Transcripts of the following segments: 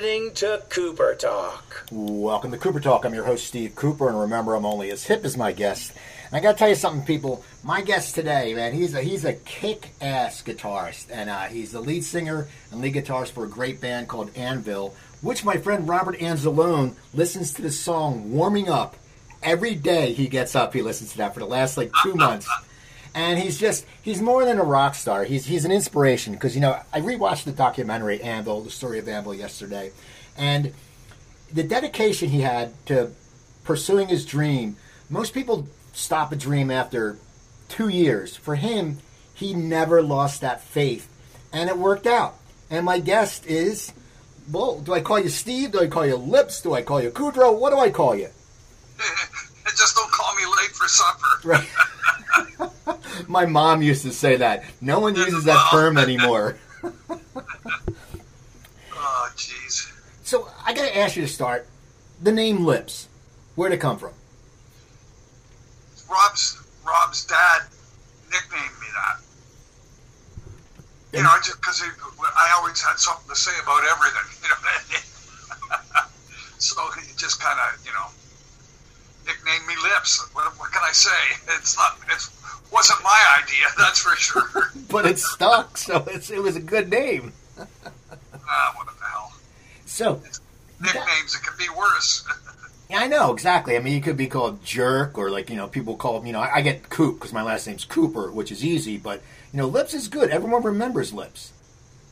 listening to Cooper Talk. Welcome to Cooper Talk. I'm your host, Steve Cooper, and remember, I'm only as hip as my guest. And I got to tell you something, people. My guest today, man, he's a he's a kick-ass guitarist, and uh, he's the lead singer and lead guitarist for a great band called Anvil, which my friend Robert Anzalone listens to the song "Warming Up" every day. He gets up, he listens to that for the last like two months. And he's just he's more than a rock star. He's he's an inspiration because you know I rewatched the documentary Anvil, the story of Anvil yesterday, and the dedication he had to pursuing his dream. Most people stop a dream after two years. For him, he never lost that faith, and it worked out. And my guest is, well, do I call you Steve? Do I call you Lips? Do I call you Kudlow? What do I call you? Just don't call me late for supper. Right. My mom used to say that. No one uses that term anymore. oh, jeez. So I got to ask you to start. The name Lips. Where'd it come from? Rob's Rob's dad nicknamed me that. You know, just because I always had something to say about everything. You know what I mean? so he just kind of, you know, nicknamed me Lips. What, what can I say? It's not. It wasn't my idea. That's for sure. but it stuck, so it's, it was a good name. ah, what the hell? So nicknames, it could be worse. Yeah, I know exactly. I mean, you could be called Jerk, or like you know, people call me, you know. I, I get Coop because my last name's Cooper, which is easy. But you know, Lips is good. Everyone remembers Lips.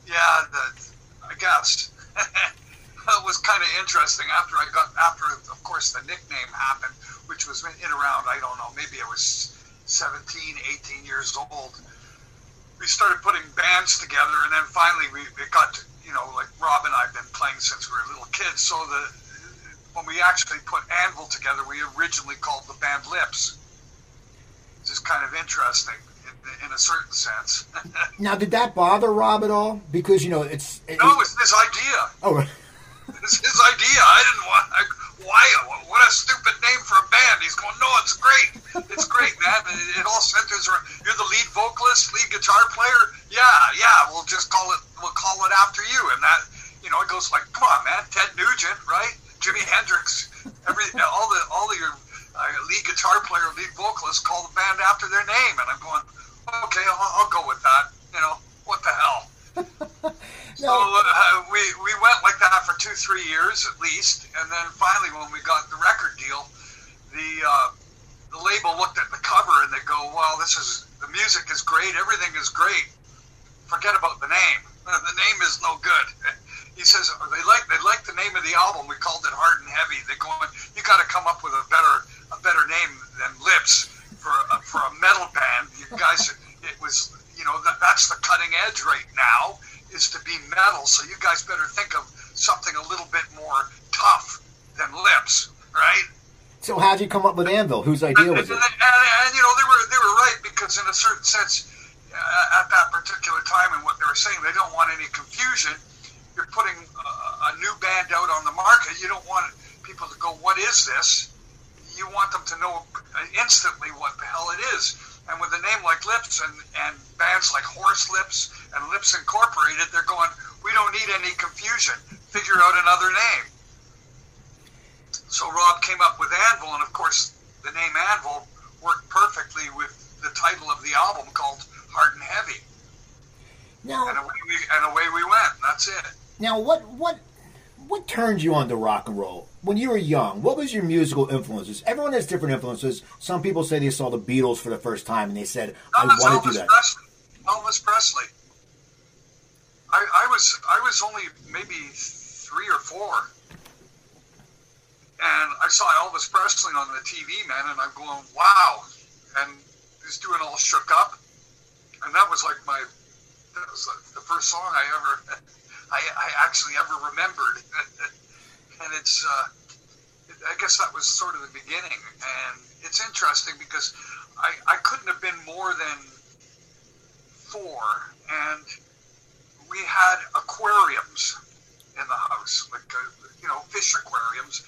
Yeah, the, I guess it was kind of interesting after I got after, of course, the nickname happened, which was in around I don't know, maybe I was 17, 18 years old. We started putting bands together, and then finally we it got to, you know like Rob and I've been playing since we were little kids, so the when we actually put Anvil together, we originally called the band Lips. Which is kind of interesting in, in a certain sense. now, did that bother Rob at all? Because you know, it's it, no, it's his idea. Oh, it's his idea. I didn't want. I, why? What a stupid name for a band. He's going, no, it's great. It's great, man. It, it all centers around. You're the lead vocalist, lead guitar player. Yeah, yeah. We'll just call it. We'll call it after you. And that, you know, it goes like, come on, man. Ted Nugent, right? Jimi Hendrix. Every all the all the your uh, lead guitar player, lead vocalist, call the band after their name. And I'm going, okay, I'll, I'll go with that. You know, what the hell? So uh, we we went like that for two three years at least, and then finally when we got the record deal, the uh, the label looked at the cover and they go, "Well, this is the music is great, everything is great. Forget about the name. the name is no good." He says they like they like the name of the album. We called it Hard and Heavy. They go, "You got to come up with a better a better name than Lips for a, for a metal band." You guys, it was you know that that's the cutting edge right now is to be metal, so you guys better think of something a little bit more tough than lips, right? So how'd you come up with Anvil? Whose idea was and, it? And, and, and, you know they were they were right because in a certain sense, uh, at that particular time and what they were saying, they don't want any confusion. You're putting a, a new band out on the market. You don't want people to go, "What is this?" You want them to know instantly what the hell it is. And with a name like Lips and, and bands like Horse Lips and Lips Incorporated, they're going, we don't need any confusion. Figure out another name. So Rob came up with Anvil, and of course, the name Anvil worked perfectly with the title of the album called Hard and Heavy. Now, and away we, and away we went. That's it. Now, what what what turned you on to rock and roll? when you were young, what was your musical influences? Everyone has different influences. Some people say they saw the Beatles for the first time and they said, "I want to do that." Presley. Elvis Presley. I, I was I was only maybe three or four, and I saw Elvis Presley on the TV, man, and I'm going, "Wow!" And he's doing all shook up, and that was like my that was like the first song I ever I, I actually ever remembered. and it's uh, I guess that was sort of the beginning, and it's interesting because I, I couldn't have been more than four, and we had aquariums in the house, like uh, you know fish aquariums,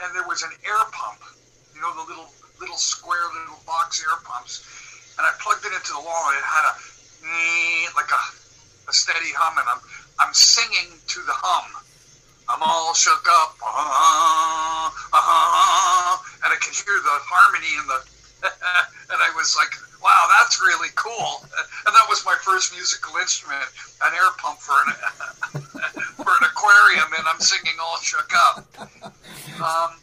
and there was an air pump, you know the little little square little box air pumps, and I plugged it into the wall, and it had a like a, a steady hum, and I'm I'm singing to the hum I'm all shook up, uh-huh, uh-huh, and I could hear the harmony in the, and I was like, wow, that's really cool. And that was my first musical instrument, an air pump for an for an aquarium, and I'm singing all shook up. Um,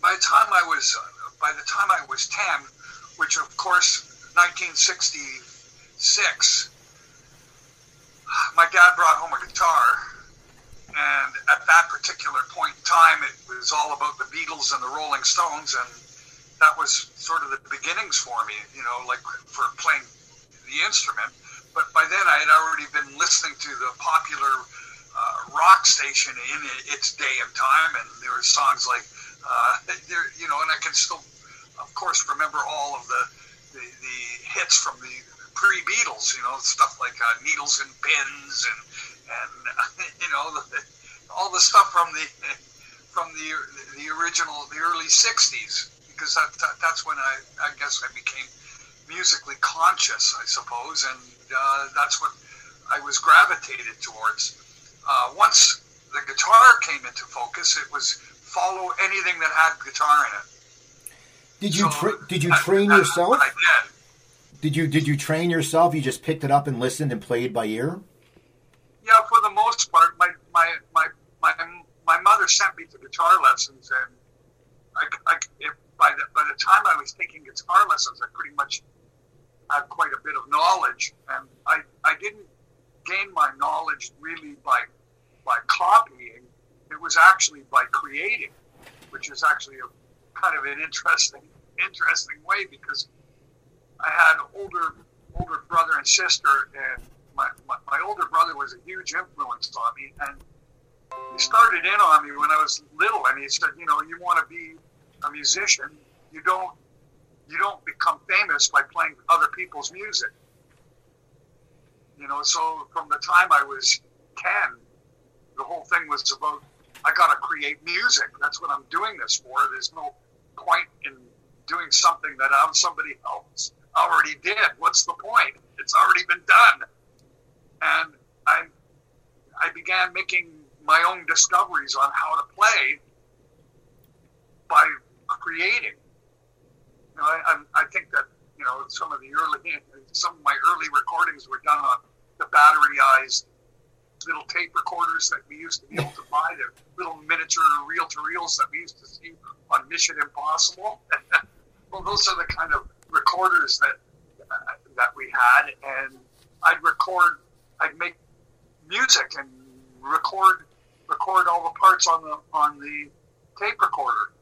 by the time I was, by the time I was ten, which of course, 1966 my dad brought home a guitar, and at that particular point in time, it was all about the Beatles and the Rolling Stones, and that was sort of the beginnings for me, you know, like for playing the instrument. But by then, I had already been listening to the popular uh, rock station in its day and time, and there were songs like, uh, there, you know, and I can still, of course, remember all of the the, the hits from the pre Beatles, you know, stuff like uh, Needles and Pins and and you know the, all the stuff from the from the the original the early '60s because that, that that's when I I guess I became musically conscious, I suppose, and uh, that's what I was gravitated towards. Uh, once the guitar came into focus, it was follow anything that had guitar in it. Did you so tra- did you train yourself? I did. Did you did you train yourself? You just picked it up and listened and played by ear? Yeah, for the most part. My my my my, my mother sent me to guitar lessons, and I, I if by the by the time I was taking guitar lessons, I pretty much had quite a bit of knowledge, and I I didn't gain my knowledge really by by copying. It was actually by creating, which is actually a kind of an interesting interesting way because I had older older brother and sister, and my, my, my older brother was a huge influence on me. And he started in on me when I was little, and he said, you know, you want to be a musician, you don't you don't become famous by playing other people's music. You know, so from the time I was ten, the whole thing was about I got to create music. That's what I'm doing this for. There's no point in doing something that I'm somebody else already did. What's the point? It's already been done. And I, I began making my own discoveries on how to play by creating. You know, I, I think that you know some of the early, some of my early recordings were done on the batteryized little tape recorders that we used to be able to buy, the little miniature reel to reels that we used to see on Mission Impossible. well, those are the kind of recorders that uh, that we had, and I'd record, I'd make music and record record all the parts on the on the tape recorder,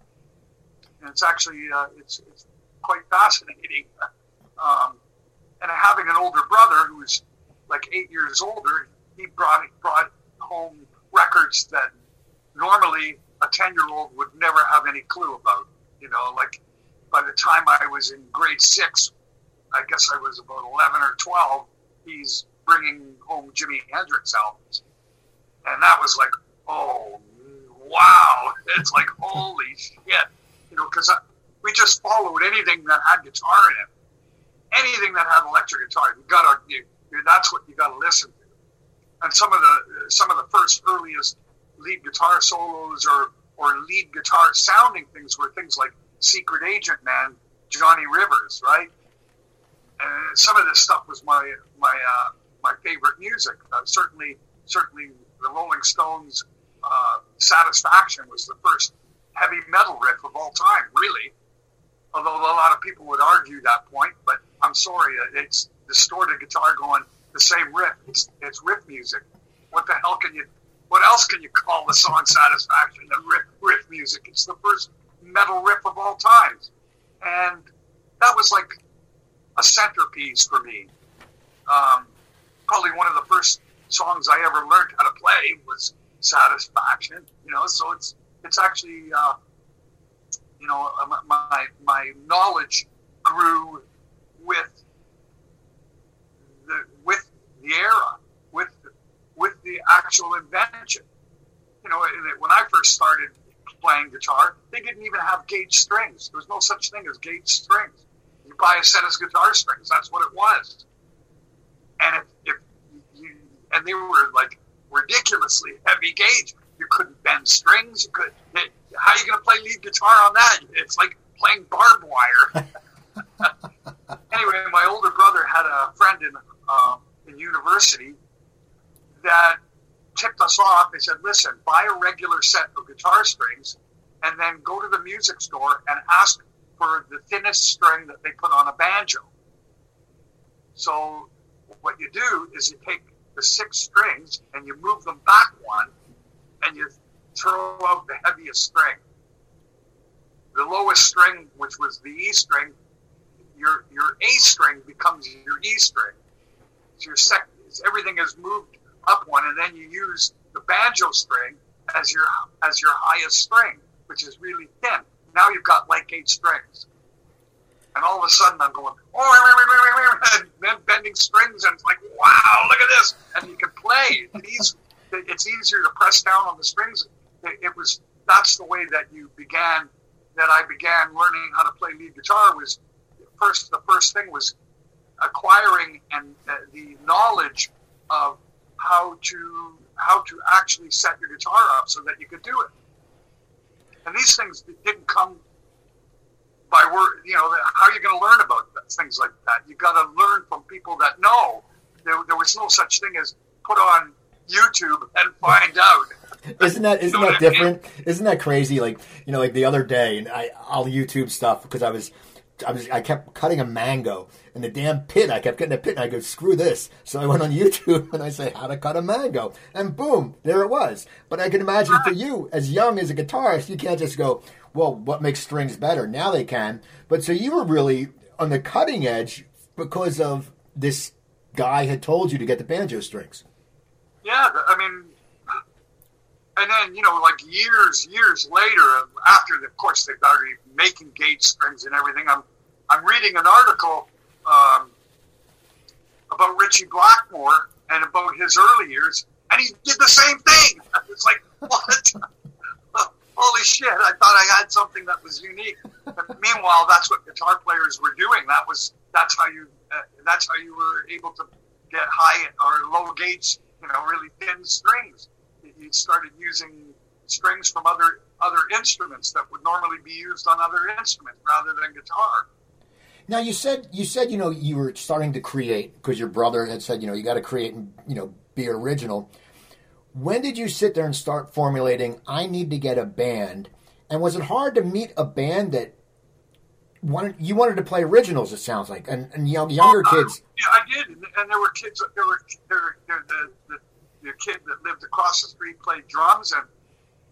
and it's actually uh, it's it's quite fascinating. Um, and having an older brother who was like eight years older, he brought brought home records that normally a ten year old would never have any clue about. You know, like by the time I was in grade six, I guess I was about 11 or 12, he's bringing home Jimi Hendrix albums. And that was like, oh, wow. It's like, holy shit. You know, because we just followed anything that had guitar in it. Anything that had electric guitar, you gotta, you, that's what you gotta listen to. And some of the some of the first earliest lead guitar solos or or lead guitar sounding things were things like secret agent man, Johnny Rivers, right? And some of this stuff was my my uh, my favorite music. Uh, certainly, certainly, the Rolling Stones' uh, "Satisfaction" was the first heavy metal riff of all time, really. Although a lot of people would argue that point, but I'm sorry, uh, it's distorted guitar going the same riff. It's, it's riff music. What the hell can you? What else can you call the song "Satisfaction" The riff, riff music? It's the first metal riff of all times. And that was like a centerpiece for me. Um, probably one of the first songs I ever learned how to play was Satisfaction. You know, so it's it's actually uh, you know uh, my my knowledge grew with the with the era, with with the actual invention. You know, when I first started playing guitar. They didn't even have gauge strings. There was no such thing as gauge strings. You buy a set of guitar strings. That's what it was. And if, if you, and they were like ridiculously heavy gauge. You couldn't bend strings. You could. How are you going to play lead guitar on that? It's like playing barbed wire. anyway, my older brother had a friend in uh, in university that tipped us off. They said, "Listen, buy a regular set of guitar strings, and then go to the music store and ask for the thinnest string that they put on a banjo." So, what you do is you take the six strings and you move them back one, and you throw out the heaviest string. The lowest string, which was the E string, your your A string becomes your E string. So your sec, everything is moved up one, and then you use the banjo string as your as your highest string, which is really thin. Now you've got like eight strings, and all of a sudden I'm going, oh, and then bending strings, and it's like, wow, look at this, and you can play. It's, it's easier to press down on the strings. It, it was that's the way that you began. That I began learning how to play lead guitar was first. The first thing was acquiring and uh, the knowledge of how to how to actually set your guitar up so that you could do it. And these things didn't come by word. You know, how are you going to learn about things like that? You got to learn from people that know. There, there was no such thing as put on YouTube and find out. Isn't that isn't that different? Isn't that crazy? Like you know, like the other day, and I I'll YouTube stuff because I was I was I kept cutting a mango in the damn pit. I kept getting a pit, and I go, screw this. So I went on YouTube and I say how to cut a mango, and boom, there it was. But I can imagine for you, as young as a guitarist, you can't just go, well, what makes strings better? Now they can. But so you were really on the cutting edge because of this guy had told you to get the banjo strings. Yeah, I mean, and then you know, like years, years later, after of course they've started making gauge strings and everything, I'm I'm reading an article um, about Ritchie Blackmore and about his early years, and he did the same thing. It's like what? Holy shit! I thought I had something that was unique. But meanwhile, that's what guitar players were doing. That was that's how you uh, that's how you were able to get high or low gauge, you know, really thin strings You started using strings from other other instruments that would normally be used on other instruments rather than guitar. Now you said you said you know you were starting to create because your brother had said you know you got to create and you know be original. When did you sit there and start formulating? I need to get a band, and was it hard to meet a band that wanted you wanted to play originals? It sounds like, and, and young, oh, younger oh, kids. Yeah, I did, and, and there were kids. There were there, there, the, the the kid that lived across the street played drums, and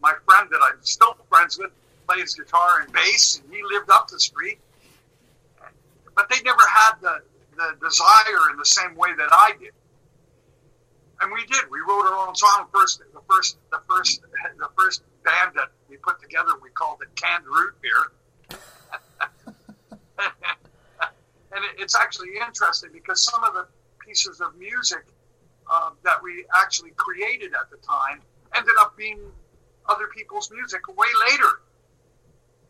my friend that I'm still friends with plays guitar and bass, and he lived up the street. But they never had the, the desire in the same way that I did. And we did. We wrote our own song first. The first, the first, the first band that we put together, we called it Canned Root Beer. and it's actually interesting because some of the pieces of music uh, that we actually created at the time ended up being other people's music way later.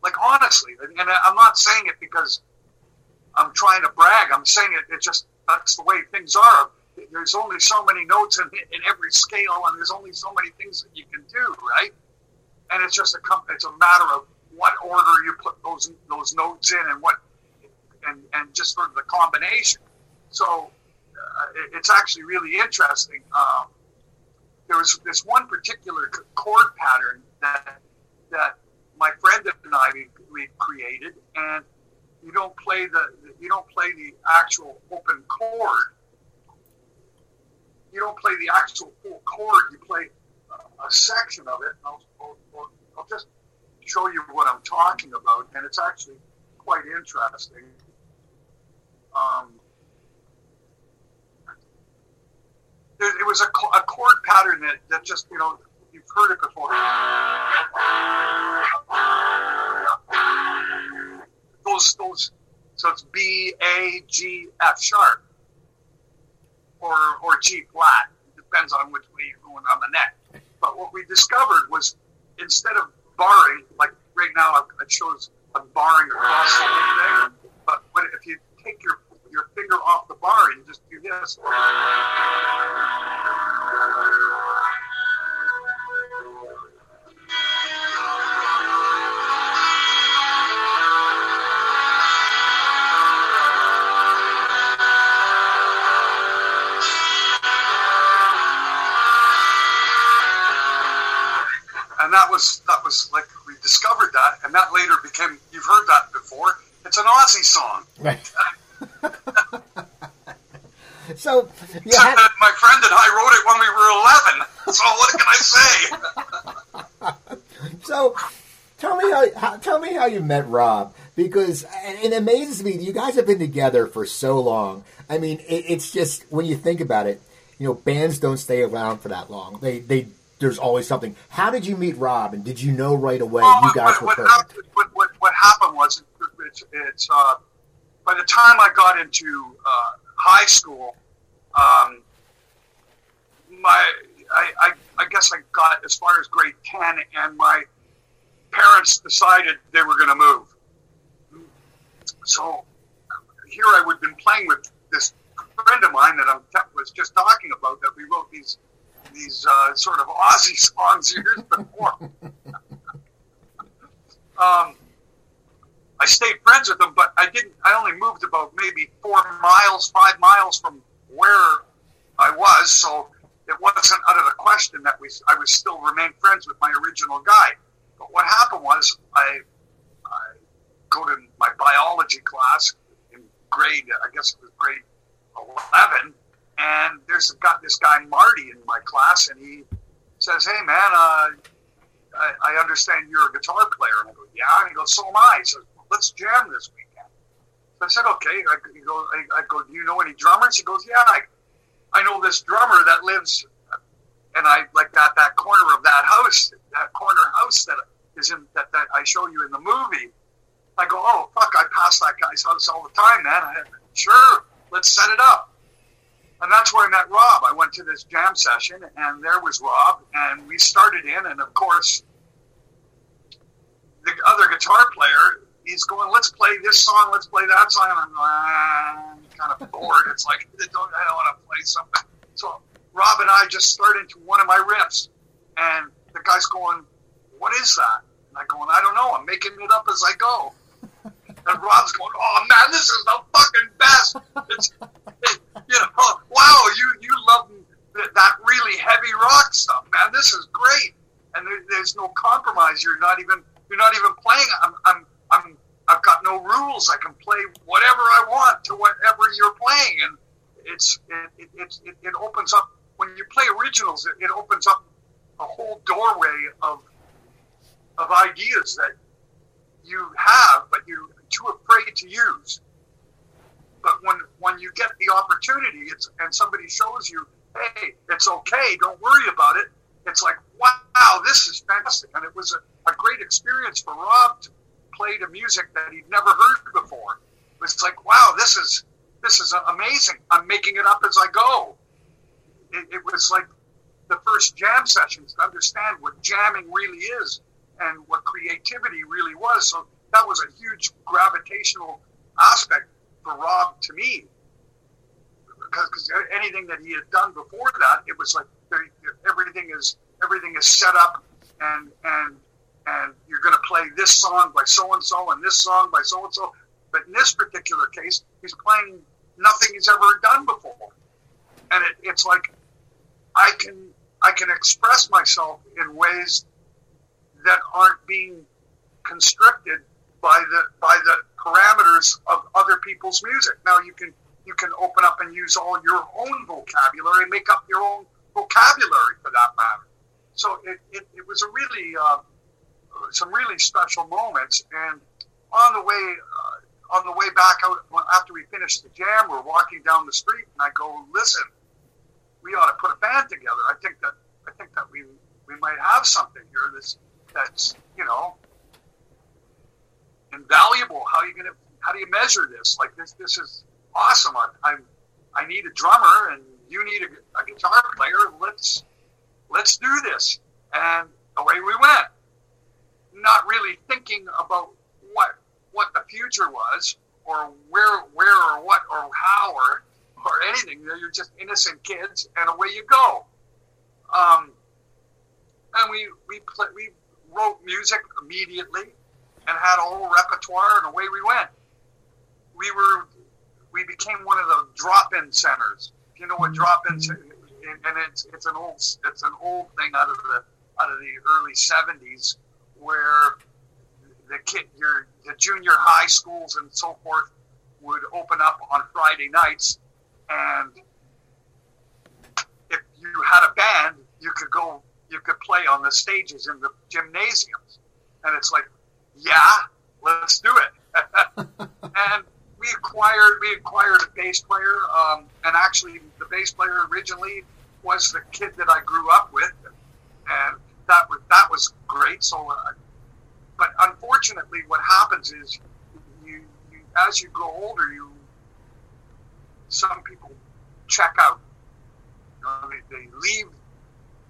Like honestly, and I'm not saying it because I'm trying to brag. I'm saying it. It just that's the way things are. There's only so many notes in, in every scale, and there's only so many things that you can do, right? And it's just a it's a matter of what order you put those those notes in, and what and and just sort of the combination. So uh, it's actually really interesting. Um, there was this one particular chord pattern that that my friend and I we, we created, and you don't play the you don't play the actual open chord. You don't play the actual full chord. You play a, a section of it. I'll, I'll, I'll just show you what I'm talking about, and it's actually quite interesting. Um, it was a, a chord pattern that, that just, you know, you've heard it before. So it's B, A, G, F sharp, or, or G flat. It depends on which way you're going on the neck. But what we discovered was instead of barring, like right now it shows a barring across the thing, but if you take your your finger off the bar and just do this. That, later became. You've heard that before. It's an Aussie song. Right. so Except had, my friend and I wrote it when we were 11. So what can I say? so tell me how, how tell me how you met Rob because and it amazes me you guys have been together for so long. I mean, it, it's just when you think about it, you know, bands don't stay around for that long. They they there's always something. How did you meet Rob, and did you know right away Well, you guys what, were what, perfect? happened, what, what, what happened was it's, it's uh, by the time I got into uh, high school, um, my I, I, I guess I got as far as grade ten, and my parents decided they were going to move. So here I would have been playing with this friend of mine that I was just talking about that we wrote these these uh, sort of Aussie songs years before. um, I stayed friends with them, but I didn't. I only moved about maybe four miles, five miles from where I was, so it wasn't out of the question that we. I was still remain friends with my original guy. But what happened was I, I go to my biology class in grade. I guess it was grade eleven, and there's got this guy Marty in my class, and he says, "Hey man, uh, I, I understand you're a guitar player." And I go, "Yeah." And he goes, "So am I." He says, "Let's jam this weekend." So I said, "Okay." I, goes, I, I go, "Do you know any drummers?" He goes, "Yeah, I, I know this drummer that lives." And I like that that corner of that house, that corner house that is in that, that I show you in the movie. I go, oh fuck! I pass that guy's house all the time, man. I, sure, let's set it up. And that's where I met Rob. I went to this jam session, and there was Rob, and we started in, and of course, the other guitar player, he's going, "Let's play this song, let's play that song." And I'm ah, kind of bored. It's like I don't, I don't want to play something. So Rob and I just started into one of my riffs, and the guy's going, "What is that?" And I'm going, "I don't know. I'm making it up as I go." And Rob's going, "Oh man, this is the fucking best!" It's, it, you know, wow, you you love that, really heavy rock stuff, man. This is great, and there, there's no compromise. You're not even you're not even playing. I'm I'm I'm I've got no rules. I can play whatever I want to whatever you're playing, and it's it it, it, it, opens up when you play originals. It, it opens up a whole doorway of of ideas that you have, but you're too afraid to use. But when when you get the opportunity, it's and somebody shows you, hey, it's okay, don't worry about it. It's like, wow, this is fantastic, and it was a, a great experience for Rob to play the music that he'd never heard before. It was like, wow, this is this is amazing. I'm making it up as I go. It, it was like the first jam sessions to understand what jamming really is and what creativity really was. So that was a huge gravitational aspect for Rob to me. Because anything that he had done before that, it was like everything is everything is set up, and and and you're going to play this song by so and so and this song by so and so. But in this particular case, he's playing nothing he's ever done before, and it, it's like I can I can express myself in ways that aren't being constricted by the by the parameters of other people's music. Now you can you can open up and use all your own vocabulary, make up your own vocabulary for that matter. So it, it, it was a really uh, some really special moments. And on the way uh, on the way back out after we finished the jam, we're walking down the street, and I go, "Listen, we ought to put a band together. I think that I think that we we might have something here that's that's you know invaluable. How are you gonna how do you measure this? Like this this is awesome. I I'm, I need a drummer and you need a, a guitar player. Let's let's do this. And away we went. Not really thinking about what what the future was or where where or what or how or or anything. You're just innocent kids, and away you go. Um, and we we play, we wrote music immediately and had a whole repertoire, and away we went. We were we became one of the drop-in centers. If you know what drop-in, and it's it's an old it's an old thing out of the out of the early '70s, where the kid, your the junior high schools and so forth would open up on Friday nights, and if you had a band, you could go, you could play on the stages in the gymnasiums, and it's like, yeah, let's do it. and we acquired we acquired a bass player, um, and actually the bass player originally was the kid that I grew up with, and that was that was great. So, uh, but unfortunately, what happens is you, you as you grow older, you some people check out. You know, they, they leave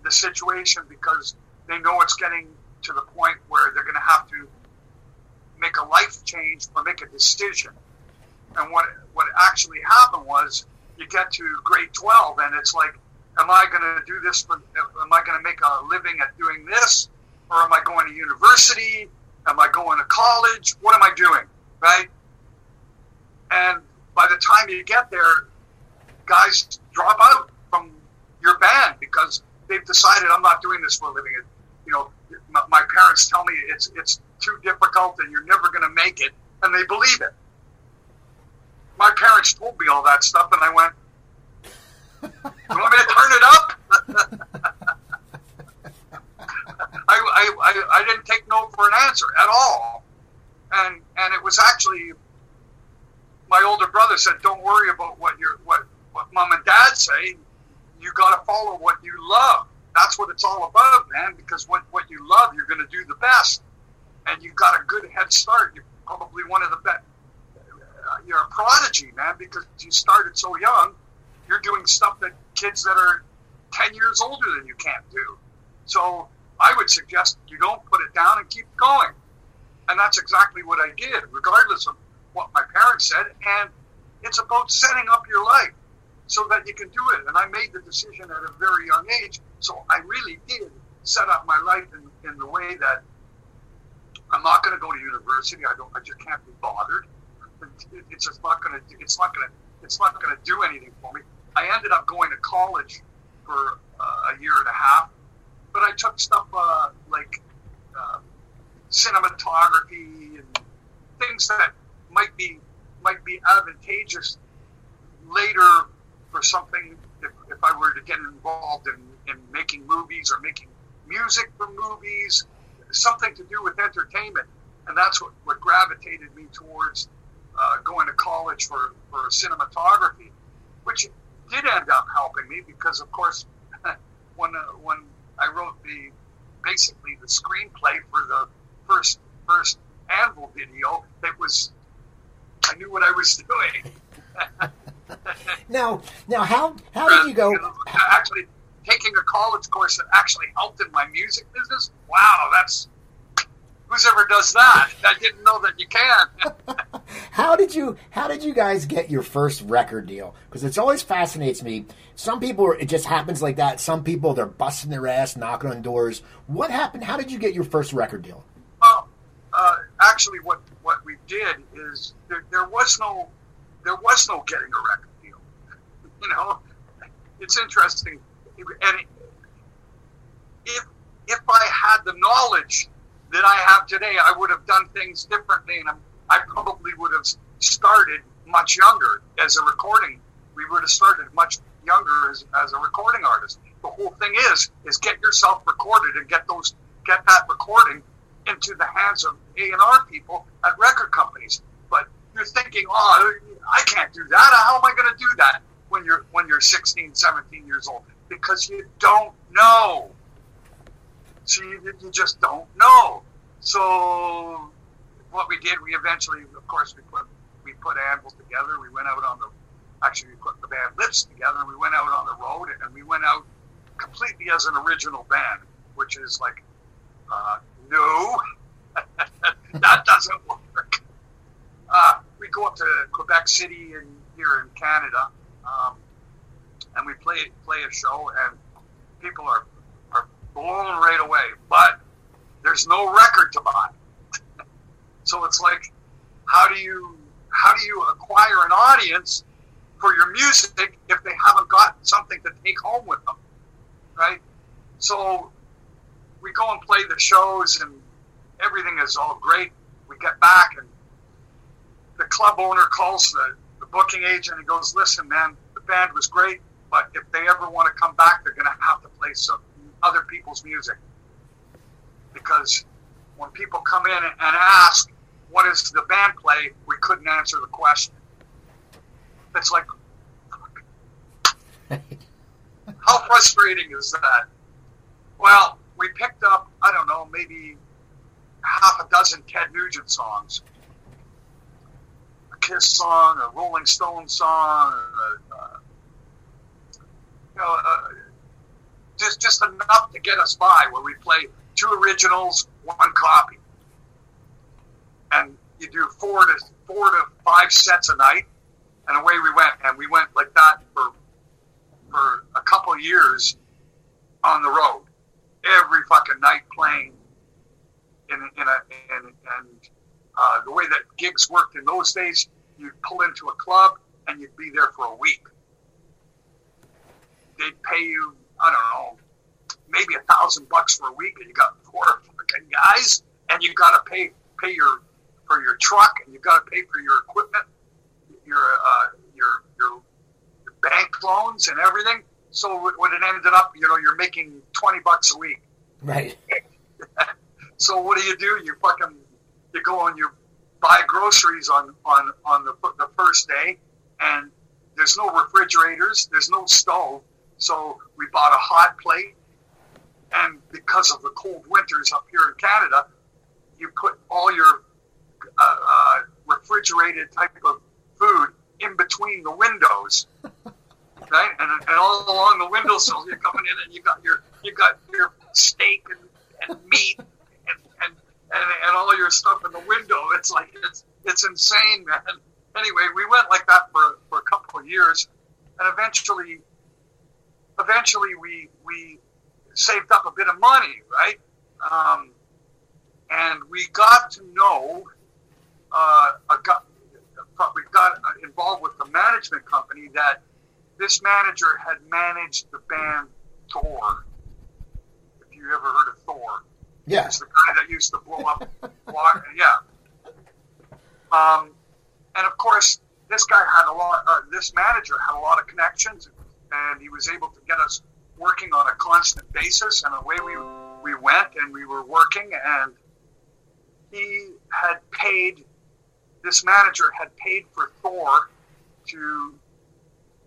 the situation because they know it's getting to the point where they're going to have to make a life change or make a decision. And what what actually happened was you get to grade 12 and it's like, am I going to do this? For, am I going to make a living at doing this? Or am I going to university? Am I going to college? What am I doing? Right? And by the time you get there, guys drop out from your band because they've decided I'm not doing this for a living. You know, my, my parents tell me it's it's too difficult and you're never going to make it, and they believe it. My parents told me all that stuff, and I went, "You want me to turn it up?" I, I, I, I didn't take no for an answer at all, and and it was actually my older brother said, "Don't worry about what your what what mom and dad say. You got to follow what you love. That's what it's all about, man. Because what what you love, you're going to do the best." And you got a good head start. You're probably one of the best. Uh, you're a prodigy, man, because you started so young. You're doing stuff that kids that are 10 years older than you can't do. So I would suggest you don't put it down and keep going. And that's exactly what I did, regardless of what my parents said. And it's about setting up your life so that you can do it. And I made the decision at a very young age. So I really did set up my life in, in the way that I'm not going to go to university. I don't. I just can't be bothered. It's just not going to. It's not going to. It's not going to do anything for me. I ended up going to college for uh, a year and a half, but I took stuff uh, like uh, cinematography and things that might be might be advantageous later for something if, if I were to get involved in, in making movies or making music for movies something to do with entertainment, and that's what, what gravitated me towards uh, going to college for, for cinematography, which did end up helping me because, of course, when uh, when I wrote the basically the screenplay for the first first Anvil video, it was I knew what I was doing. now, now, how how did you go? Actually, taking a college course that actually helped in my music business. Wow, that's who's ever does that? I didn't know that you can. how did you how did you guys get your first record deal? Because it always fascinates me. Some people it just happens like that. Some people they're busting their ass, knocking on doors. What happened? How did you get your first record deal? Well, uh, actually, what what we did is there, there was no there was no getting a record deal. You know, it's interesting and if if I had the knowledge that I have today, I would have done things differently, and I probably would have started much younger as a recording. We would have started much younger as, as a recording artist. The whole thing is is get yourself recorded and get those get that recording into the hands of A and R people at record companies. But you're thinking, oh, I can't do that. How am I going to do that when you're when you're 16, 17 years old? Because you don't know. So you, you just don't know. So what we did, we eventually, of course, we put we put Anvil together. We went out on the actually we put the band Lips together. and We went out on the road and we went out completely as an original band, which is like, uh, no, that doesn't work. Uh, we go up to Quebec City and here in Canada. Um, and we play play a show, and people are are blown right away. But there's no record to buy, so it's like, how do you how do you acquire an audience for your music if they haven't got something to take home with them, right? So we go and play the shows, and everything is all great. We get back, and the club owner calls the, the booking agent and goes, "Listen, man, the band was great, but if they ever want to come back, they're going to have to play some other people's music because when people come in and ask." What does the band play? We couldn't answer the question. It's like, how frustrating is that? Well, we picked up, I don't know, maybe half a dozen Ted Nugent songs. A Kiss song, a Rolling Stone song, a, uh, you know, uh, just, just enough to get us by where we play two originals, one copy. And you do four to four to five sets a night, and away we went. And we went like that for for a couple years on the road, every fucking night playing in in a and uh, the way that gigs worked in those days, you'd pull into a club and you'd be there for a week. They'd pay you, I don't know, maybe a thousand bucks for a week, and you got four fucking guys, and you got to pay pay your for your truck, and you got to pay for your equipment, your uh, your your bank loans and everything. So when it ended up, you know, you're making twenty bucks a week. Right. so what do you do? You fucking you go and you buy groceries on on on the the first day, and there's no refrigerators, there's no stove, so we bought a hot plate. And because of the cold winters up here in Canada, you put all your uh, uh, refrigerated type of food in between the windows right? And, and all along the windowsill, you're coming in and you got your you got your steak and, and meat and, and, and and all your stuff in the window. It's like it's it's insane, man. Anyway, we went like that for for a couple of years, and eventually, eventually we we saved up a bit of money, right? Um, and we got to know uh, a, we got involved with the management company that this manager had managed the band Thor. If you ever heard of Thor, yeah, it's the guy that used to blow up water. Yeah. Um, and of course, this guy had a lot. Uh, this manager had a lot of connections, and he was able to get us working on a constant basis. And away we we went, and we were working, and he had paid. This manager had paid for Thor to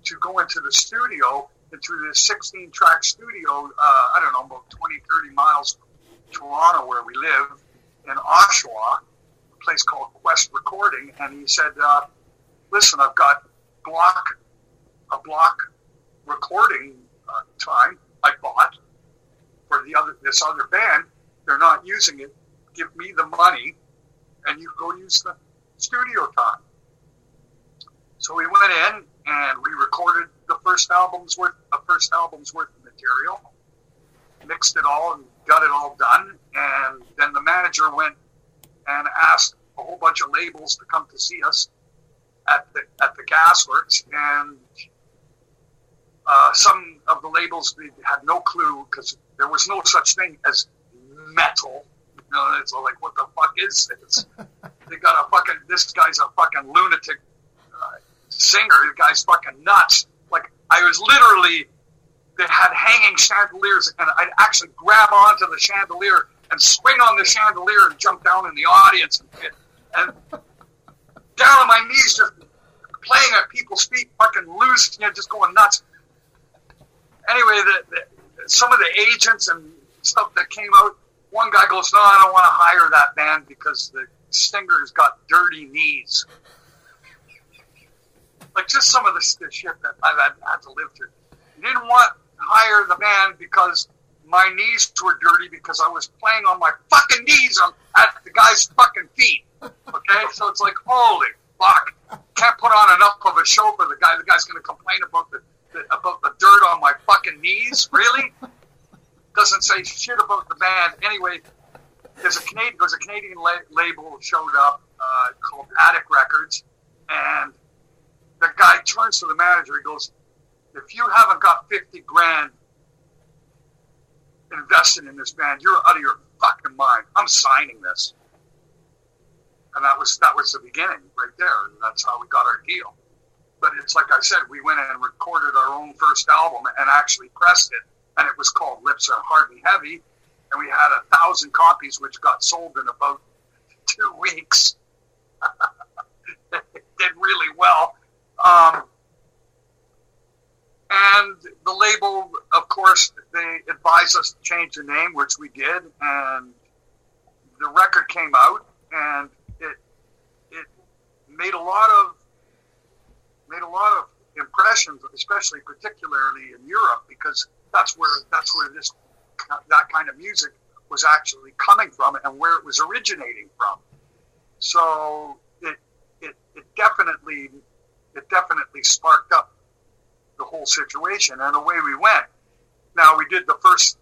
to go into the studio, into this 16 track studio, uh, I don't know, about 20, 30 miles from Toronto, where we live, in Oshawa, a place called Quest Recording. And he said, uh, Listen, I've got block, a block recording uh, time I bought for the other this other band. They're not using it. Give me the money, and you go use the studio time. So we went in and we recorded the first album's worth, the first album's worth of material, mixed it all and got it all done. And then the manager went and asked a whole bunch of labels to come to see us at the at the Gasworks, and uh, some of the labels had no clue because there was no such thing as metal. You know, it's like, what the fuck is this? they got a fucking. This guy's a fucking lunatic singer. The guy's fucking nuts. Like I was literally, they had hanging chandeliers, and I'd actually grab onto the chandelier and swing on the chandelier and jump down in the audience and and down on my knees, just playing at people's feet, fucking losing, you know, just going nuts. Anyway, the, the, some of the agents and stuff that came out, one guy goes, "No, I don't want to hire that band because the singer's got dirty knees." like just some of the, the shit that I've had, had to live through. Didn't want hire the band because my knees were dirty because I was playing on my fucking knees on, at the guy's fucking feet. Okay, so it's like holy fuck, can't put on enough of a show for the guy. The guy's going to complain about the about the dirt on my fucking knees. Really? Doesn't say shit about the band. Anyway, there's a Canadian there's a Canadian la- label showed up uh, called Attic Records, and the guy turns to the manager. He goes, "If you haven't got fifty grand, invested in this band. You're out of your fucking mind. I'm signing this. And that was that was the beginning right there. And that's how we got our deal. But it's like I said, we went and recorded our own first album and actually pressed it. And it was called Lips Are Hard and Heavy. And we had a thousand copies, which got sold in about two weeks. it did really well. Um, and the label, of course, they advised us to change the name, which we did. And the record came out, and it it made a lot of made a lot of impressions, especially particularly in Europe, because that's where that's where this that kind of music was actually coming from and where it was originating from. So it it, it definitely it definitely sparked up the whole situation and the way we went. Now we did the first,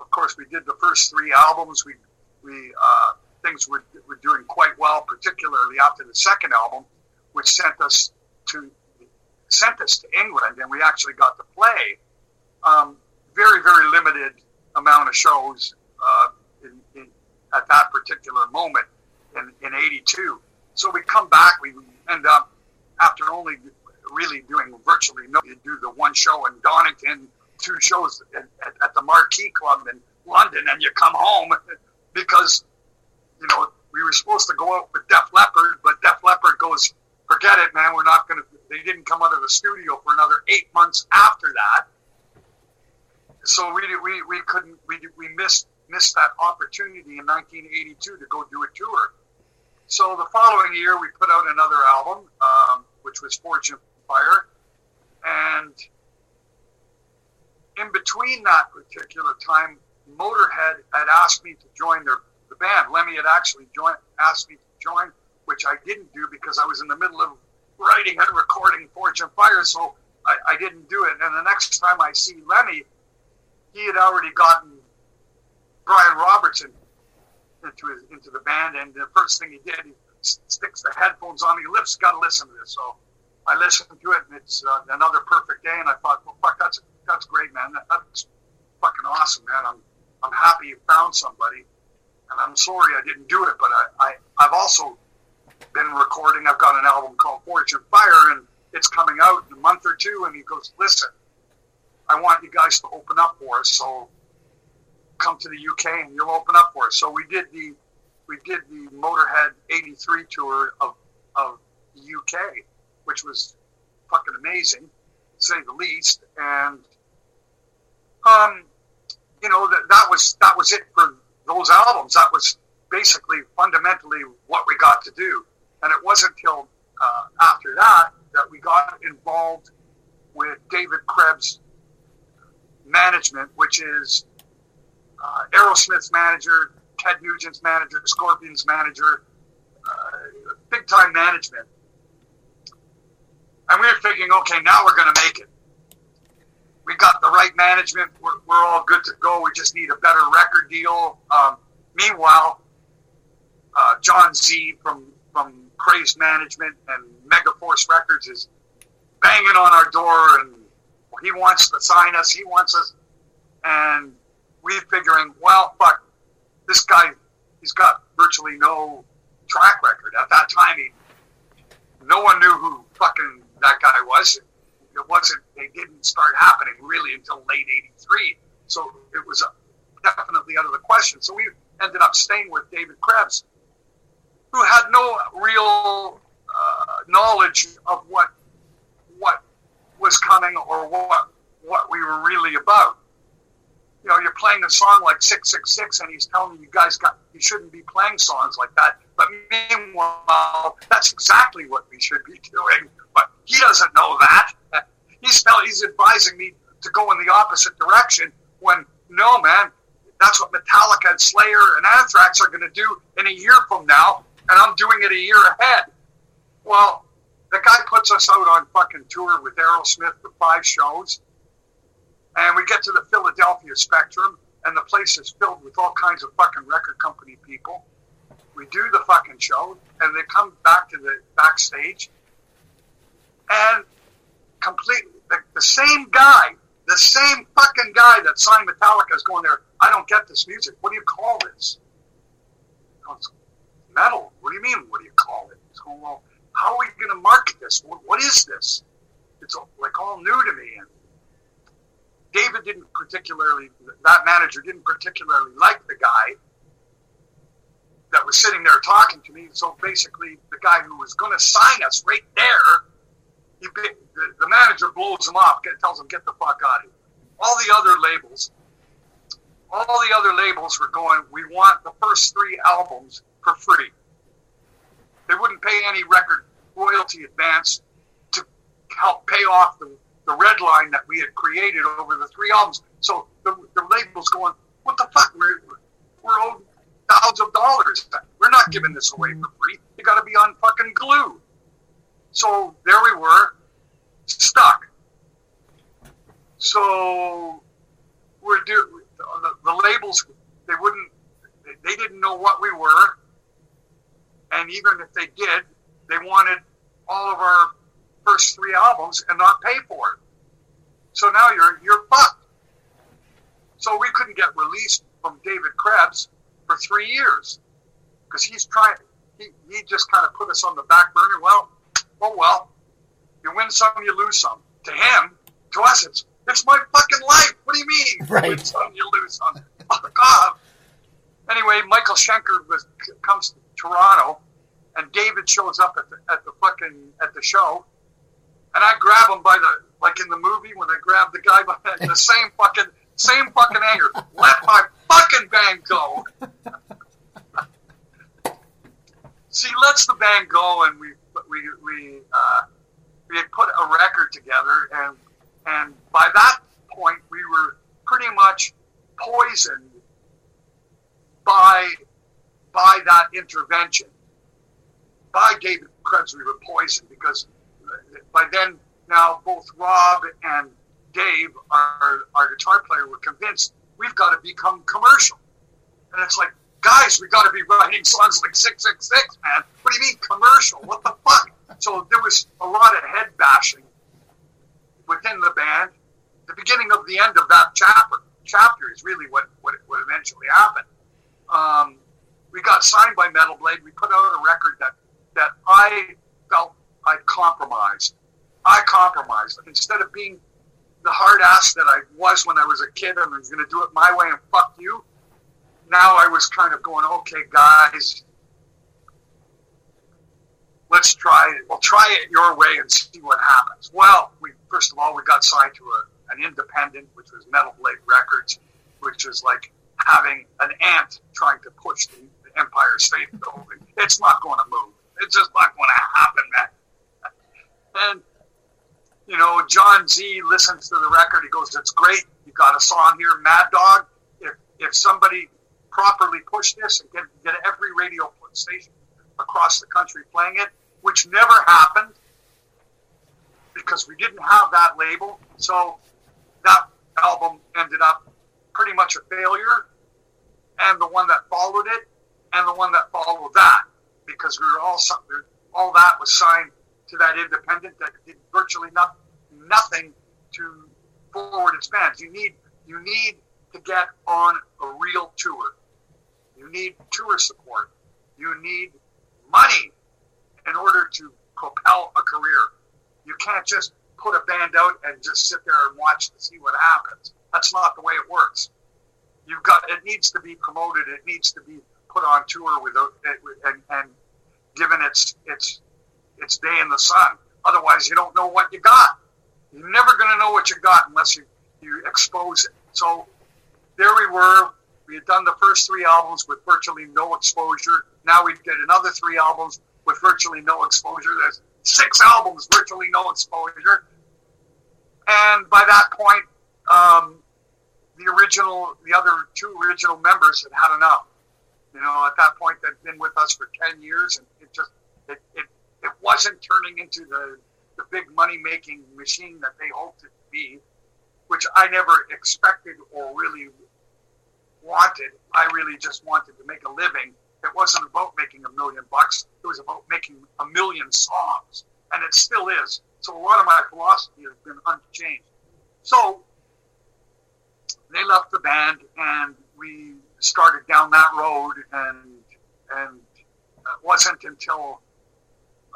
of course, we did the first three albums. We we uh, things were were doing quite well, particularly after the second album, which sent us to sent us to England, and we actually got to play. Um, very very limited amount of shows uh, in, in, at that particular moment in, in 82. So we come back, we end up after only really doing virtually no. You do the one show in Donington, two shows at, at, at the Marquee Club in London, and you come home because you know we were supposed to go out with Def Leppard, but Def Leppard goes, forget it, man. We're not going to. They didn't come out of the studio for another eight months after that. So we we, we couldn't we we missed missed that opportunity in 1982 to go do a tour. So the following year we put out another album, um, which was Forged in Fire. And in between that particular time, Motorhead had asked me to join their the band. Lemmy had actually joined, asked me to join, which I didn't do because I was in the middle of writing and recording Forged in Fire, so I, I didn't do it. And the next time I see Lemmy, he had already gotten Brian Robertson into his, into the band, and the first thing he did, he sticks the headphones on. He lips, got to listen to this. So I listened to it, and it's uh, another perfect day. And I thought, well, fuck, that's that's great, man. That, that's fucking awesome, man. I'm I'm happy you found somebody, and I'm sorry I didn't do it, but I, I I've also been recording. I've got an album called Forged in Fire, and it's coming out in a month or two. And he goes, listen, I want you guys to open up for us. So come to the UK and you'll open up for us. So we did the we did the Motorhead '83 tour of of the UK which was fucking amazing, to say the least. And um, you know that that was that was it for those albums. That was basically fundamentally what we got to do. And it wasn't until uh, after that that we got involved with David Krebs management, which is uh, Aerosmith's manager, Ted Nugent's manager, Scorpions manager, uh, big time management. And we were thinking, okay, now we're going to make it. We got the right management. We're, we're, all good to go. We just need a better record deal. Um, meanwhile, uh, John Z from from Crazed Management and Megaforce Records is banging on our door, and he wants to sign us. He wants us, and we're figuring, well, fuck, this guy, he's got virtually no track record. At that time, he, no one knew who fucking that guy was. It wasn't. They didn't start happening really until late '83. So it was definitely out of the question. So we ended up staying with David Krebs, who had no real uh, knowledge of what what was coming or what what we were really about. You know, you're playing a song like six six six, and he's telling you, you guys got you shouldn't be playing songs like that. But meanwhile, that's exactly what we should be doing. But he doesn't know that. He's he's advising me to go in the opposite direction. When no, man, that's what Metallica and Slayer and Anthrax are going to do in a year from now, I'm doing it a year ahead. Well, the guy puts us out on fucking tour with Aerosmith for five shows, and we get to the Philadelphia Spectrum, and the place is filled with all kinds of fucking record company people. We do the fucking show, and they come back to the backstage, and completely the, the same guy the same fucking guy that signed Metallica is going there. I don't get this music. What do you call this? Metal. What do you mean? What do you call it? He's going, well, how are we going to market this? What, what is this? It's like all new to me. And David didn't particularly, that manager didn't particularly like the guy that was sitting there talking to me. So basically, the guy who was going to sign us right there, he, the, the manager blows him off, tells him, get the fuck out of here. All the other labels, all the other labels were going, we want the first three albums for free. They wouldn't pay any record royalty advance to help pay off the, the red line that we had created over the three albums. So the, the label's going, what the fuck? We're, we're owed thousands of dollars. We're not giving this away for free. You got to be on fucking glue. So there we were, stuck. So we're do the, the labels. They wouldn't. They didn't know what we were, and even if they did, they wanted all of our first three albums and not pay for it. So now you're you're fucked. So we couldn't get released from David Krebs for three years because he's trying. He, he just kind of put us on the back burner. Well, oh well, you win some, you lose some. To him, to us, it's it's my fucking life. What do you mean? Right. You win some, you lose some. Oh, Fuck off. Anyway, Michael Schenker was, comes to Toronto, and David shows up at the at the fucking at the show, and I grab him by the like in the movie when I grab the guy by the same fucking same fucking anger. Let my fucking band go. See, lets the band go, and we we we uh, we had put a record together, and and by that point we were pretty much poisoned by by that intervention. By David Krebs, we were poisoned because by then now both Rob and Dave, our, our guitar player, were convinced we've got to become commercial. And it's like, guys, we got to be writing songs like 666, man. What do you mean commercial? What the fuck? So there was a lot of head bashing within the band. The beginning of the end of that chapter chapter is really what, what, what eventually happened. Um, we got signed by Metal Blade. We put out a record that, that I felt I compromised. I compromised. Instead of being the hard ass that I was when I was a kid and I was going to do it my way and fuck you. Now I was kind of going, okay, guys, let's try it. We'll try it your way and see what happens. Well, we first of all we got signed to a, an independent, which was Metal Blade Records, which is like having an ant trying to push the Empire State Building. It's not going to move. It's just not going to happen, man. And you know, John Z listens to the record. He goes, "It's great. You got a song here, Mad Dog. If if somebody properly pushed this and get get every radio station across the country playing it, which never happened because we didn't have that label. So that album ended up pretty much a failure, and the one that followed it, and the one that followed that, because we were all all that was signed to that independent that did virtually not, nothing to forward its fans. You need you need to get on a real tour. You need tour support. You need money in order to propel a career. You can't just put a band out and just sit there and watch to see what happens. That's not the way it works. You've got it needs to be promoted. It needs to be put on tour with and, and given its its its day in the sun. Otherwise, you don't know what you got. You're never going to know what you got unless you, you expose it. So there we were. We had done the first three albums with virtually no exposure. Now we did another three albums with virtually no exposure. There's six albums, virtually no exposure. And by that point, um, the original, the other two original members had had enough. You know, at that point, they'd been with us for 10 years and it just, it, it it wasn't turning into the, the big money making machine that they hoped it to be, which I never expected or really wanted. I really just wanted to make a living. It wasn't about making a million bucks. It was about making a million songs. And it still is. So a lot of my philosophy has been unchanged. So they left the band, and we started down that road, and and it wasn't until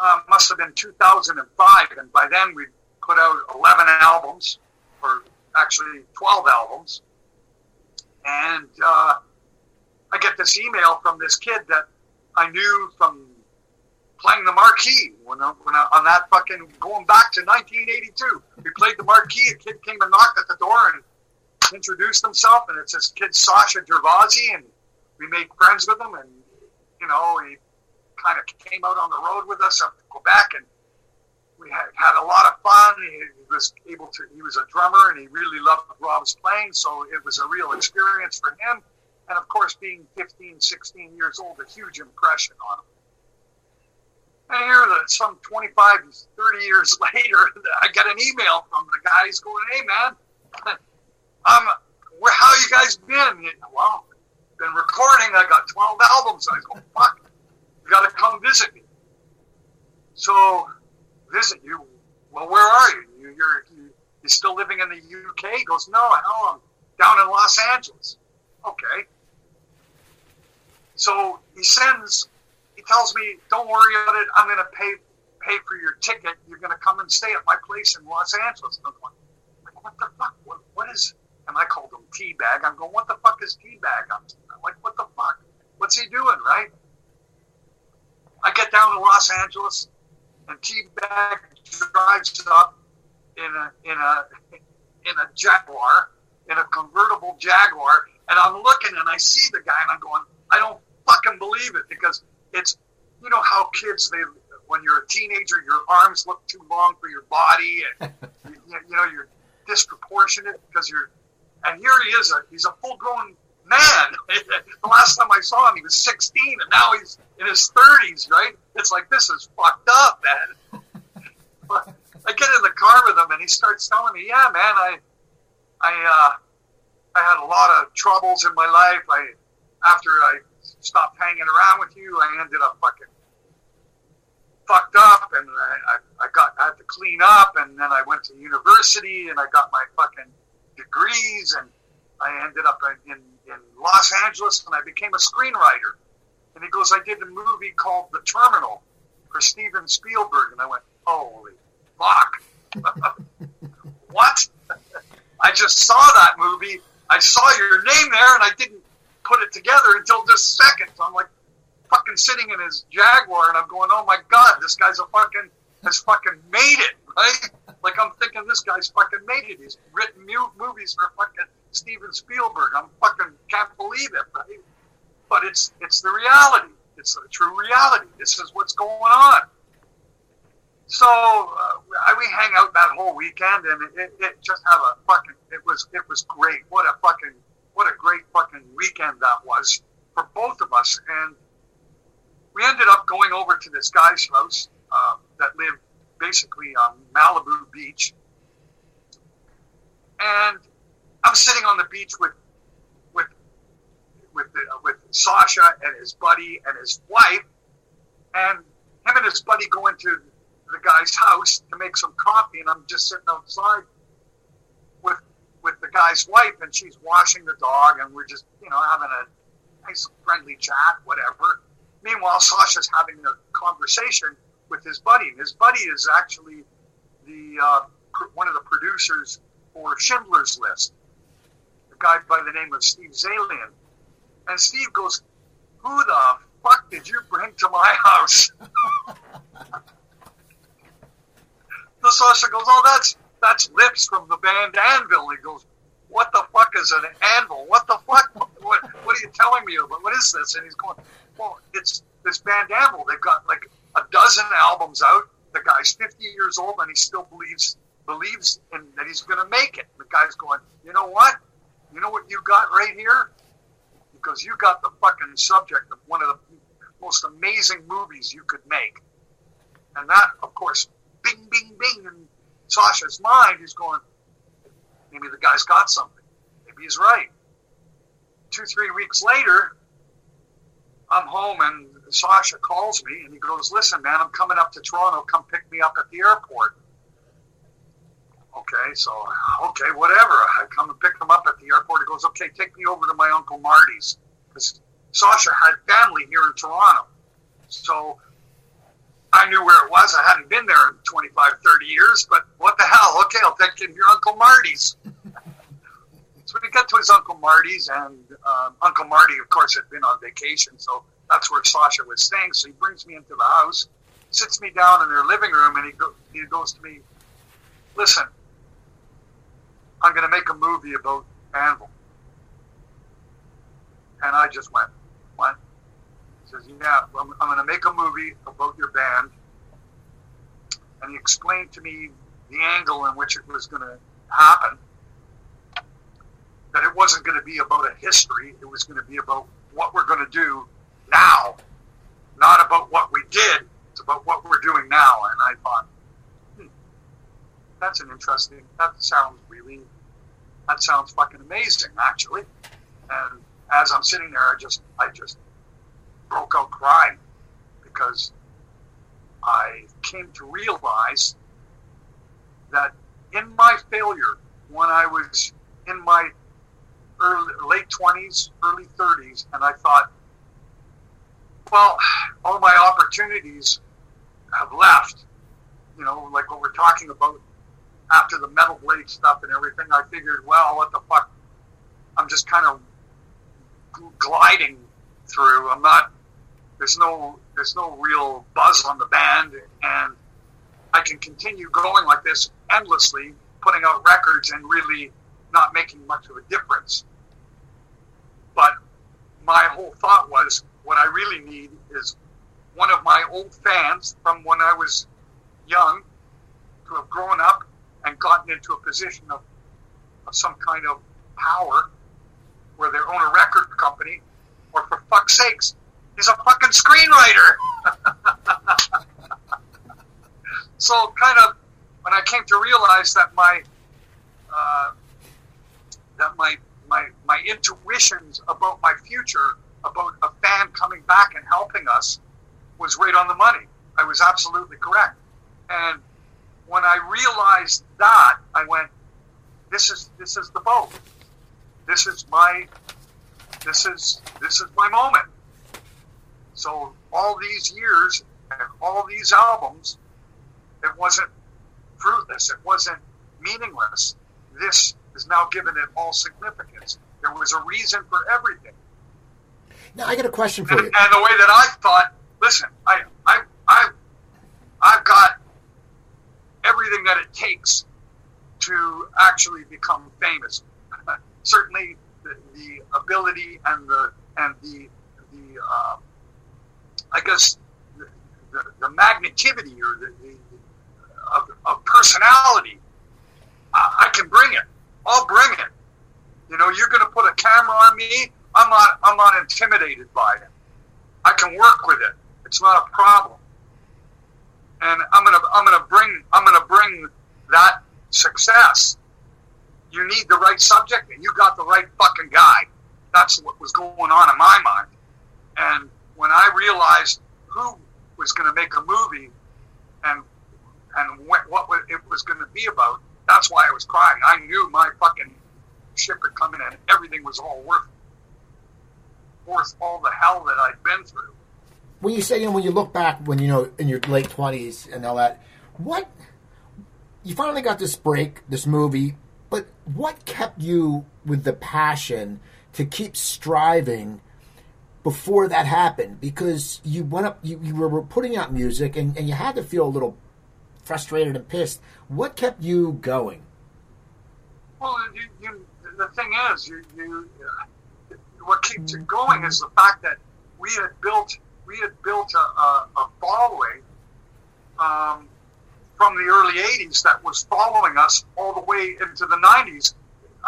uh, must have been 2005, and by then we put out 11 albums, or actually 12 albums, and uh, I get this email from this kid that I knew from playing the marquee when, I, when I, on that fucking going back to 1982. We played the marquee. A kid came and knocked at the door and introduced himself, and it's this kid Sacha Gervasi, and we made friends with him, and you know he kind of came out on the road with us up to Quebec, and we had, had a lot of fun. He, he was able to. He was a drummer, and he really loved Rob's playing, so it was a real experience for him. And of course, being 15, 16 years old, a huge impression on him. And here, that some 25, 30 years later, I get an email from the guy. He's going, "Hey, man, um, where how you guys been? Well, been recording. I got 12 albums. I go, fuck, you got to come visit me. So, visit you. Well, where are you? you you're you, you still living in the UK? He goes, no, hell, I'm down in Los Angeles. Okay. So he sends. He tells me, don't worry about it. I'm going to pay pay for your ticket. You're going to come and stay at my place in Los Angeles. And I'm going, like, what the fuck? What, what is? And I called him teabag. I'm going, what the fuck is teabag? I'm like, what the fuck? What's he doing, right? I get down to Los Angeles, and teabag drives up in a in a in a Jaguar, in a convertible Jaguar, and I'm looking and I see the guy and I'm going, I don't fucking believe it because it's you know how kids they when you're a teenager your arms look too long for your body and you, you know you're disproportionate because you're and here he is a he's a full grown man. the last time I saw him, he was 16, and now he's in his 30s, right? It's like, this is fucked up, man. but I get in the car with him, and he starts telling me, yeah, man, I, I, uh, I had a lot of troubles in my life. I, after I stopped hanging around with you, I ended up fucking fucked up, and I, I, I got, I had to clean up, and then I went to university, and I got my fucking degrees, and I ended up in, in Los Angeles and I became a screenwriter. And he goes, I did a movie called The Terminal for Steven Spielberg. And I went, holy fuck. what? I just saw that movie. I saw your name there and I didn't put it together until just second. So I'm like fucking sitting in his Jaguar and I'm going, oh my God, this guy's a fucking, has fucking made it, right? Like I'm thinking this guy's fucking made it. He's written movies for fucking Steven Spielberg. I'm fucking can't believe it, right? But it's it's the reality. It's the true reality. This is what's going on. So uh, we hang out that whole weekend, and it, it, just had a fucking. It was it was great. What a fucking what a great fucking weekend that was for both of us. And we ended up going over to this guy's house uh, that lived basically on Malibu Beach, and I'm sitting on the beach with with with the, with Sacha and his buddy and his wife, and him and his buddy go into the guy's house to make some coffee, and I'm just sitting outside with with the guy's wife, and she's washing the dog, and we're just you know having a nice friendly chat, whatever. Meanwhile, Sacha's having a conversation with his buddy, and his buddy is actually the uh, one of the producers for Schindler's List a guy by the name of Steve Zaillian. And Steve goes, Who the fuck did you bring to my house? the Sacha goes, Oh, that's that's Lips from the band Anvil. He goes, What the fuck is an anvil? What the fuck? What, what are you telling me about? What is this? And he's going, Well, it's this band Anvil. They've got like a dozen albums out. The guy's 50 years old and he still believes believes in that he's going to make it. The guy's going, you know what? You know what you got right here? Because you got the fucking subject of one of the most amazing movies you could make. And that, of course, bing, bing, bing in Sacha's mind, he's going, maybe the guy's got something. Maybe he's right. Two, three weeks later, I'm home and Sacha calls me and he goes, Listen, man, I'm coming up to Toronto. Come pick me up at the airport. Okay, so okay, whatever. I come and pick him up at the airport. He goes, okay, take me over to my uncle Marty's because Sacha had family here in Toronto. So I knew where it was. I hadn't been there in 25, 30 years, but what the hell? Okay, I'll take you to your Uncle Marty's. so we got to his Uncle Marty's, and um, Uncle Marty, of course, had been on vacation, so that's where Sacha was staying. So he brings me into the house, sits me down in their living room, and he, go, he goes to me, listen, I'm going to make a movie about Anvil. And I just went, what? He says, yeah, I'm, I'm going to make a movie about your band. And he explained to me the angle in which it was going to happen. That it wasn't going to be about a history. It was going to be about what we're going to do now. Not about what we did. It's about what we're doing now. And I thought, hmm, that's an interesting, that sounds really, that sounds fucking amazing, actually. And as I'm sitting there, I just, I just broke out crying because I came to realize that in my failure, when I was in my early, late 20s, early 30s, and I thought, well, all my opportunities have left. You know, like what we're talking about after the metal blade stuff and everything, I figured, well, what the fuck? I'm just kind of gliding through. I'm not. There's no. There's no real buzz on the band, and I can continue going like this endlessly, putting out records and really not making much of a difference. But my whole thought was, what I really need is one of my old fans from when I was young to have grown up and gotten into a position of, of some kind of power where they own a record company, or for fuck's sakes, he's a fucking screenwriter. so, kind of, when I came to realize that my uh, that my my my intuitions about my future, about a fan coming back and helping us, was right on the money. I was absolutely correct. And when I realized that, I went, "This is this is the boat. This is my this is this is my moment." So all these years and all these albums, it wasn't fruitless. It wasn't meaningless. This is now given it all significance. There was a reason for everything. Now I got a question for you. and the way that I thought, listen, I, I, I, I've got everything that it takes to actually become famous. Certainly, the, the ability and the and the the uh, I guess the, the, the magnetivity or the, the of, of personality. I, I can bring it. I'll bring it. You know, you're going to put a camera on me. I'm not. I'm not intimidated by it. I can work with it. It's not a problem. And I'm gonna. I'm gonna bring. I'm gonna bring that success. You need the right subject, and you got the right fucking guy. That's what was going on in my mind. And when I realized who was going to make a movie, and and what, what it was going to be about, that's why I was crying. I knew my fucking ship had come in, and everything was all worth worth all the hell that I'd been through. when you say you know when you look back when you know in your late twenties and all that, what you finally got this break, this movie, but what kept you with the passion to keep striving before that happened? Because you went up, you, you were putting out music, and, and you had to feel a little frustrated and pissed. What kept you going? Well, you, you, the thing is, you, you, what keeps it going is the fact that we had built we had built a, a, a following um, from the early '80s that was following us all the way into the '90s,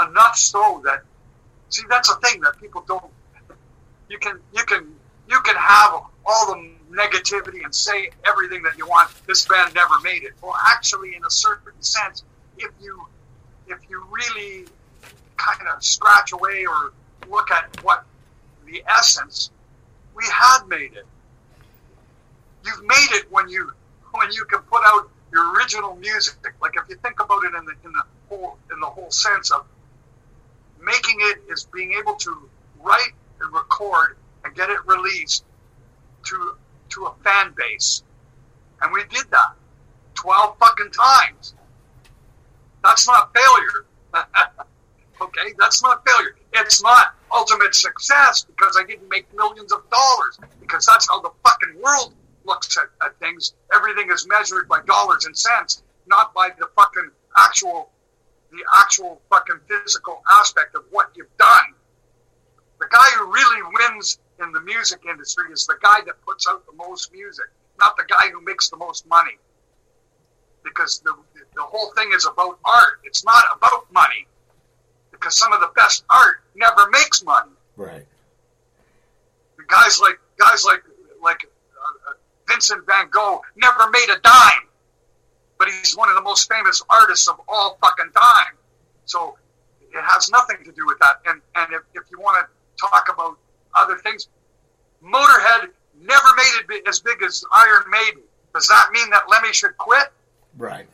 enough so that see that's a thing that people don't. You can you can you can have all the negativity and say everything that you want. This band never made it. Well, actually, in a certain sense, if you if you really kind of scratch away or look at what the essence, we had made it. You've made it when you when you can put out your original music. Like if you think about it in the in the whole in the whole sense of making it is being able to write and record and get it released to to a fan base, and we did that twelve fucking times. That's not failure. okay, that's not failure. It's not ultimate success because I didn't make millions of dollars because that's how the fucking world looks at, at things. Everything is measured by dollars and cents, not by the fucking actual, the actual fucking physical aspect of what you've done. The guy who really wins in the music industry is the guy that puts out the most music, not the guy who makes the most money. Because the, the whole thing is about art. It's not about money. Because some of the best art never makes money. Right. Guys like guys like like uh, uh, Vincent Van Gogh never made a dime, but he's one of the most famous artists of all fucking time. So it has nothing to do with that. And and if, if you want to talk about other things, Motorhead never made it as big as Iron Maiden. Does that mean that Lemmy should quit? Right.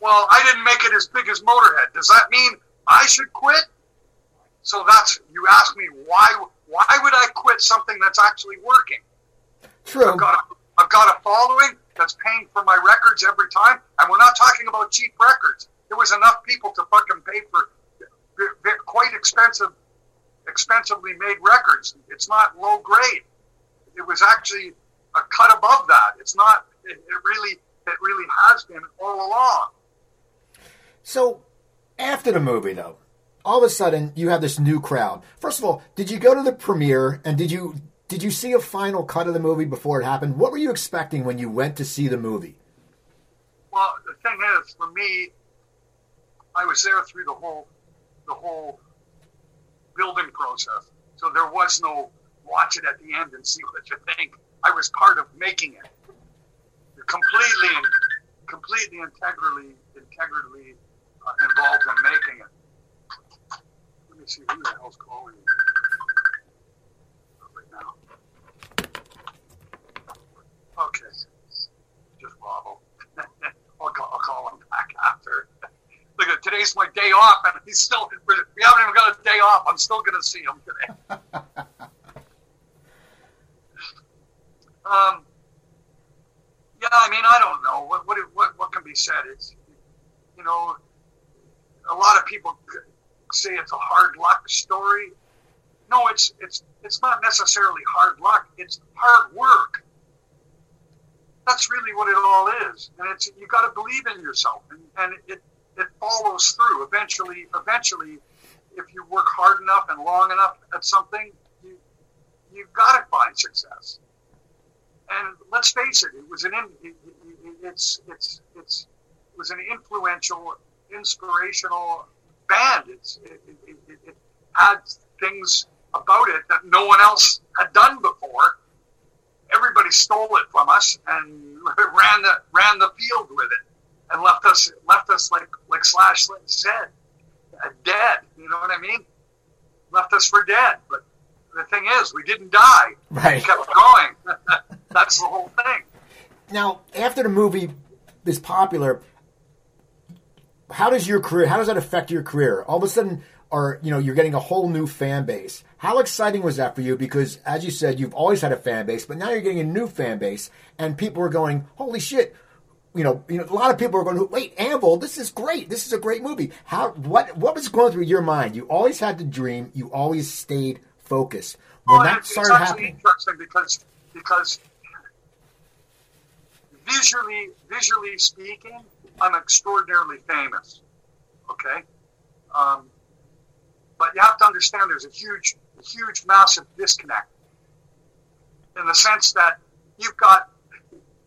Well, I didn't make it as big as Motorhead. Does that mean I should quit? So that's you ask me why why would I quit something that's actually working? True. I've got a, I've got a following that's paying for my records every time, and we're not talking about cheap records. There was enough people to fucking pay for quite expensive, expensively made records. It's not low grade. It was actually a cut above that. It's not. It, it really, it really has been all along. So, after the movie, though, all of a sudden you have this new crowd. First of all, did you go to the premiere and did you did you see a final cut of the movie before it happened? What were you expecting when you went to see the movie? Well, the thing is, for me, I was there through the whole the whole building process, so there was no watch it at the end and see what you think. I was part of making it, completely completely integrally integrally involved in making it. Let me see who the hell's calling me right now. Okay, just wobble. I'll call, him back after. Look at today's my day off, and he's still. We haven't even got a day off. I'm still going to see him today. um. Yeah, I mean, I don't know what what what, what can be said. It's you know, a lot of people say it's a hard luck story. No, it's it's it's not necessarily hard luck. It's hard work. That's really what it all is, and it's you got to believe in yourself, and, and it it follows through. Eventually, eventually, if you work hard enough and long enough at something, you you've got to find success. And let's face it, it was an it, it, it's it's it's it was an influential, inspirational band. It's, it, it, it, it had things about it that no one else had done before. Everybody stole it from us and ran the ran the field with it, and left us left us like like Slash said, dead. You know what I mean? Left us for dead. But the thing is, we didn't die. Right. We kept going. That's the whole thing. Now, after the movie is popular, how does your career? How does that affect your career? All of a sudden, are you know you're getting a whole new fan base. How exciting was that for you? Because as you said, you've always had a fan base, but now you're getting a new fan base, and people are going, "Holy shit!" You know, you know, a lot of people are going, "Wait, Anvil, this is great. This is a great movie." How? What? What was going through your mind? You always had the dream. You always stayed focused. When Well, that started happening, interesting because because visually visually speaking, I'm extraordinarily famous. Okay, um, but you have to understand there's a huge, huge, massive disconnect in the sense that you've got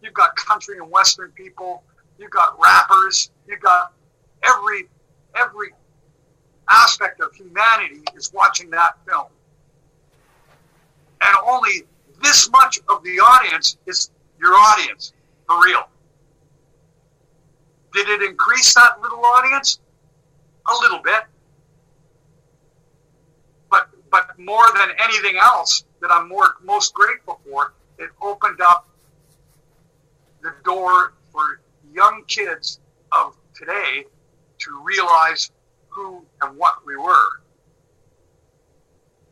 you've got country and western people, you've got rappers, you've got every every aspect of humanity is watching that film and only this much of the audience is your audience for real. Did it increase that little audience? A little bit. But but more than anything else that I'm more most grateful for, it opened up the door for young kids of today to realize who and what we were.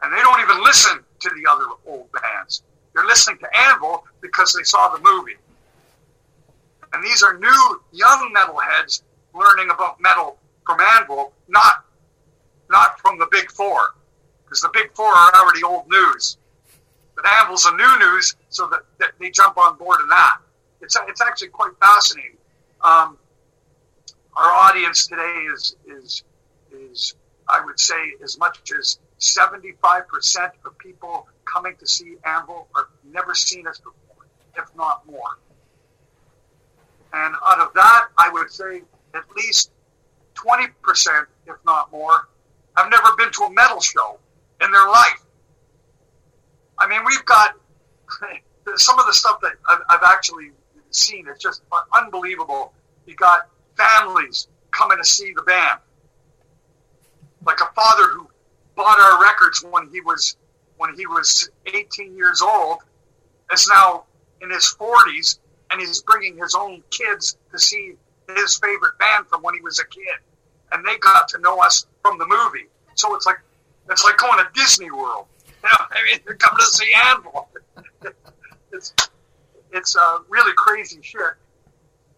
And they don't even listen to the other old bands. They're listening to Anvil because they saw the movie. And these are new young metalheads learning about metal from Anvil, not not from the big four, because the big four are already old news. But Anvil's a new news, so that, that they jump on board in that. It's it's actually quite fascinating. Um, our audience today is is is I would say as much as seventy five percent of people coming to see Anvil have never seen us before, if not more. And out of that, I would say at least 20%, if not more, have never been to a metal show in their life. I mean, we've got some of the stuff that I've, actually seen. It's just unbelievable. You got families coming to see the band. Like a father who bought our records when he was when he was 18 years old is now in his 40s and he's bringing his own kids to see his favorite band from when he was a kid. And they got to know us from the movie. So it's like it's like going to disney world. You know i mean they're coming to see Anvil. it's it's uh, really crazy shit.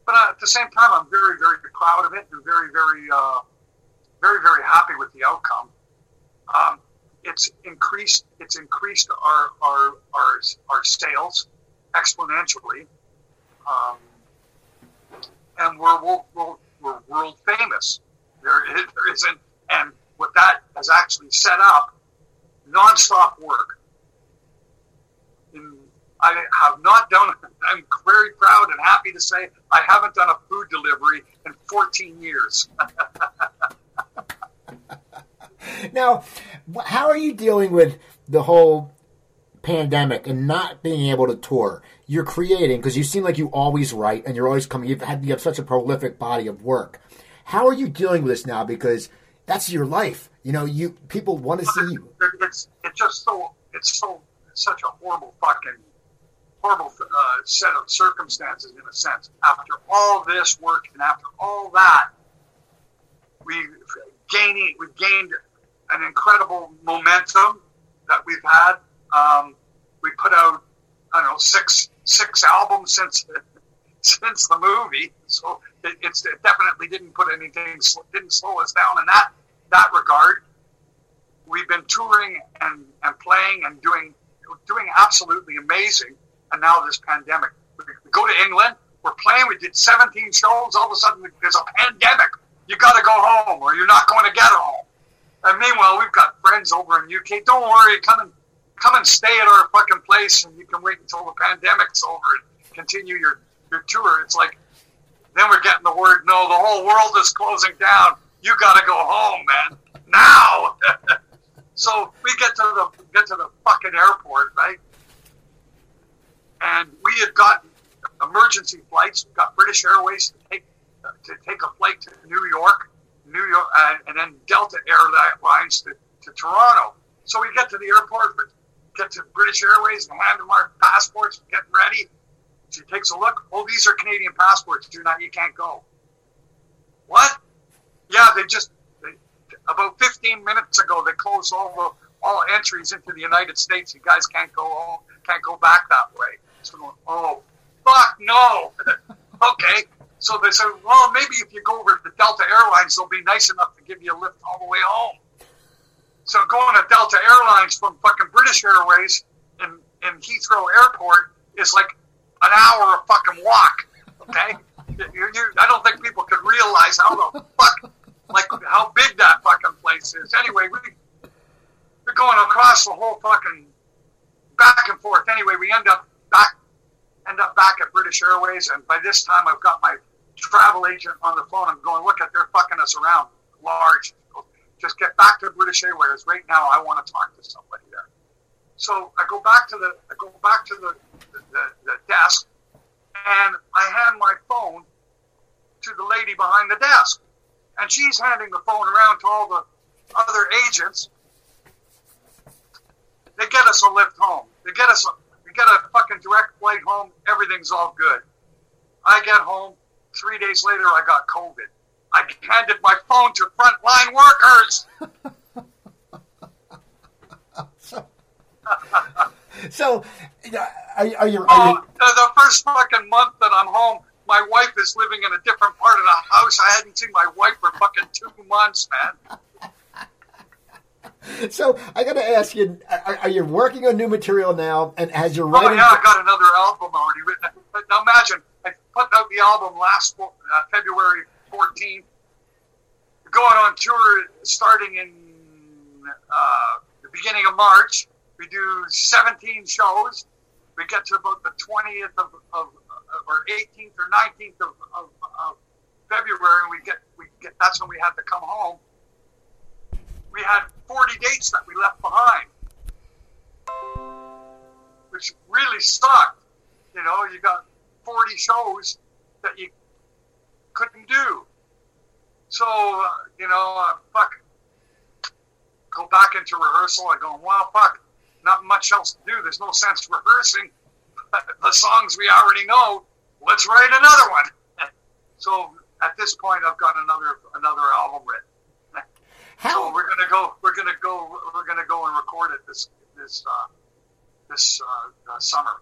But uh, at the same time i'm very very proud of it and very very uh, very very happy with the outcome. Um, it's increased it's increased our our our, our sales exponentially, um, and we're, we're, we're world famous. There, there isn't, and what that has actually set up nonstop work. In, I have not done. I'm very proud and happy to say I haven't done a food delivery in 14 years. now, how are you dealing with the whole pandemic and not being able to tour? You're creating because you seem like you always write and you're always coming. You've had you have such a prolific body of work. How are you dealing with this now? Because that's your life. You know, you people want to see you. It's it's just so it's so it's such a horrible fucking horrible uh, set of circumstances in a sense. After all this work and after all that, we gaining we've gained an incredible momentum that we've had. Um, we put out, I don't know, six six albums since the, since the movie, so it, it's it definitely didn't put anything didn't slow us down in that that regard. We've been touring and, and playing and doing doing absolutely amazing, and now this pandemic. We go to England, we're playing. We did 17 shows. All of a sudden, there's a pandemic. You got to go home, or you're not going to get home. And meanwhile, we've got friends over in UK. Don't worry, come and come and stay at our fucking place, and you can wait until the pandemic's over and continue your your tour. It's like then we're getting the word, no, the whole world is closing down. You got to go home, man, now. so we get to the get to the fucking airport, right? And we had gotten emergency flights. We got British Airways to take to take a flight to New York New York, uh, and then Delta Airlines to, to Toronto. So we get to the airport, get to British Airways, and hand them our passports, getting ready. She takes a look. Oh, these are Canadian passports. Do not, you can't go. What? Yeah, they just they, about 15 minutes ago they closed all the all entries into the United States. You guys can't go home, can't go back that way. So, oh, fuck no. okay, so they said, well, maybe if you go over to Delta Airlines, they'll be nice enough to give you a lift all the way home. So going to Delta Airlines from fucking British Airways in, in Heathrow Airport is like an hour of fucking walk. Okay, you, you, I don't think people could realize how the fuck, like how big that fucking place is. Anyway, we we're going across the whole fucking back and forth. Anyway, we end up back end up back at British Airways, and by this time I've got my travel agent on the phone. I'm going, look at they're fucking us around large. Just get back to British Airways right now. I want to talk to somebody there. So I go back to the I go back to the, the, the desk, and I hand my phone to the lady behind the desk, and she's handing the phone around to all the other agents. They get us a lift home. They get us a, we get a fucking direct flight home. Everything's all good. I get home. Three days later, I got COVID. I handed my phone to frontline workers. So, are, are you? Are Oh, you the, first fucking month that I'm home, my wife is living in a different part of the house. I hadn't seen my wife for fucking two months, man. so I got to ask you: are, are you working on new material now? And has your Oh writing? yeah, I got another album already written. Now imagine, I put out the album last uh, February 14th, going on tour starting in uh, the beginning of March. We do 17 shows. We get to about the 20th of, of or 18th or 19th of, of, of February, and we get we get that's when we had to come home. We had 40 dates that we left behind, which really sucked. You know, you got 40 shows that you couldn't do. So, uh, you know, uh, fuck, go back into rehearsal. I go, well, fuck, not much else to do. There's no sense rehearsing the songs we already know. Let's write another one. So at this point, I've got another another album written. So we're gonna go. We're gonna go. We're gonna go and record it this this uh, this uh, uh, summer.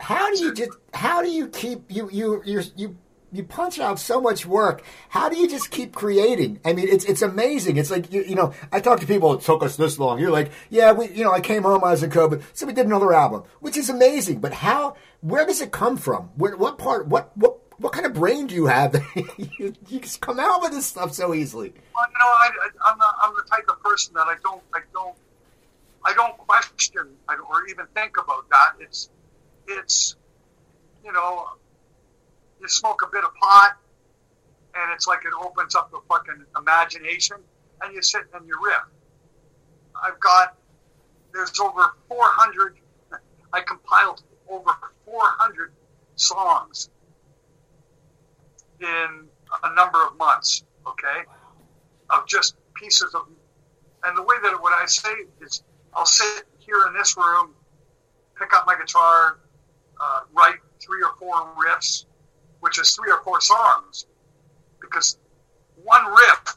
How do you just? How do you keep you you you you you punch out so much work? How do you just keep creating? I mean, it's it's amazing. It's like you, you know, I talk to people. It took us this long. You're like, yeah, we you know, I came home, I was in COVID, so we did another album, which is amazing. But how? Where does it come from? Where, what part? What what? What kind of brain do you have that you, you just come out with this stuff so easily? Well, you know, I, I'm, the, I'm the type of person that I don't, I don't, I don't question or even think about that. It's, it's, you know, you smoke a bit of pot, and it's like it opens up the fucking imagination, and you sit and you riff. I've got, there's over 400. I compiled over 400 songs in a number of months. Okay of just pieces of, and the way that what I say is, I'll sit here in this room, pick up my guitar, uh, write three or four riffs, which is three or four songs, because one riff,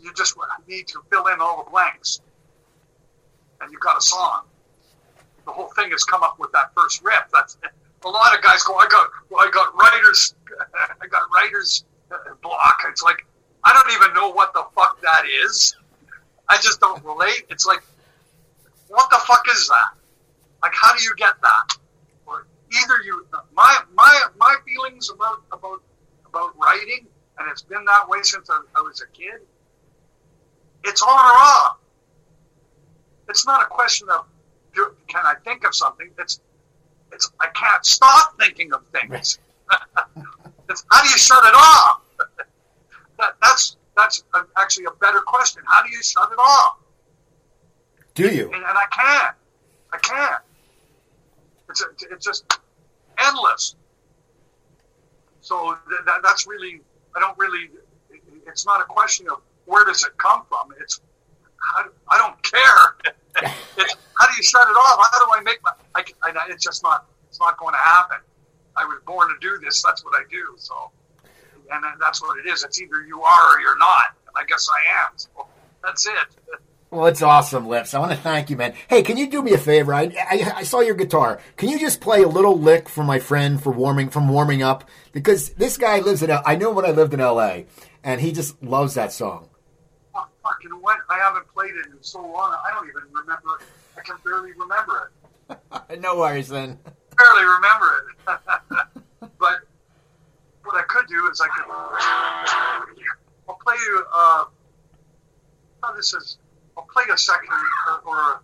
you just need to fill in all the blanks, and you've got a song. The whole thing has come up with that first riff. That's a lot of guys go. I got, I got writers, I got writers uh, block. It's like I don't even know what the fuck that is. I just don't relate. It's like, what the fuck is that? Like, how do you get that? Either you, my my my feelings about about about writing, and it's been that way since I, I was a kid. It's on or off. It's not a question of do, can I think of something. It's it's I can't stop thinking of things. it's how do you shut it off? that, that's that's a, actually a better question. How do you shut it off? Do you? And, and I can't. I can't. It's a, it's just endless. So th- that, that's really I don't really. it- It's not a question of where does it come from. It's how, I don't care. it's, how do you shut it off? How do I make my? I, I, it's just not. It's not going to happen. I was born to do this. That's what I do. So, and that's what it is. It's either you are or you're not. And I guess I am. So that's it. Well, it's awesome, Lips. I want to thank you, man. Hey, can you do me a favor? I, I I saw your guitar. Can you just play a little lick for my friend for warming from warming up? Because this guy lives in. L- I know when I lived in L.A. and he just loves that song. Oh, fucking what? I haven't played it in so long. I don't even remember. I can barely remember it. no worries, then. Barely remember it. but what I could do is I could. I'll play you. Uh, oh, this is. I'll play a section or.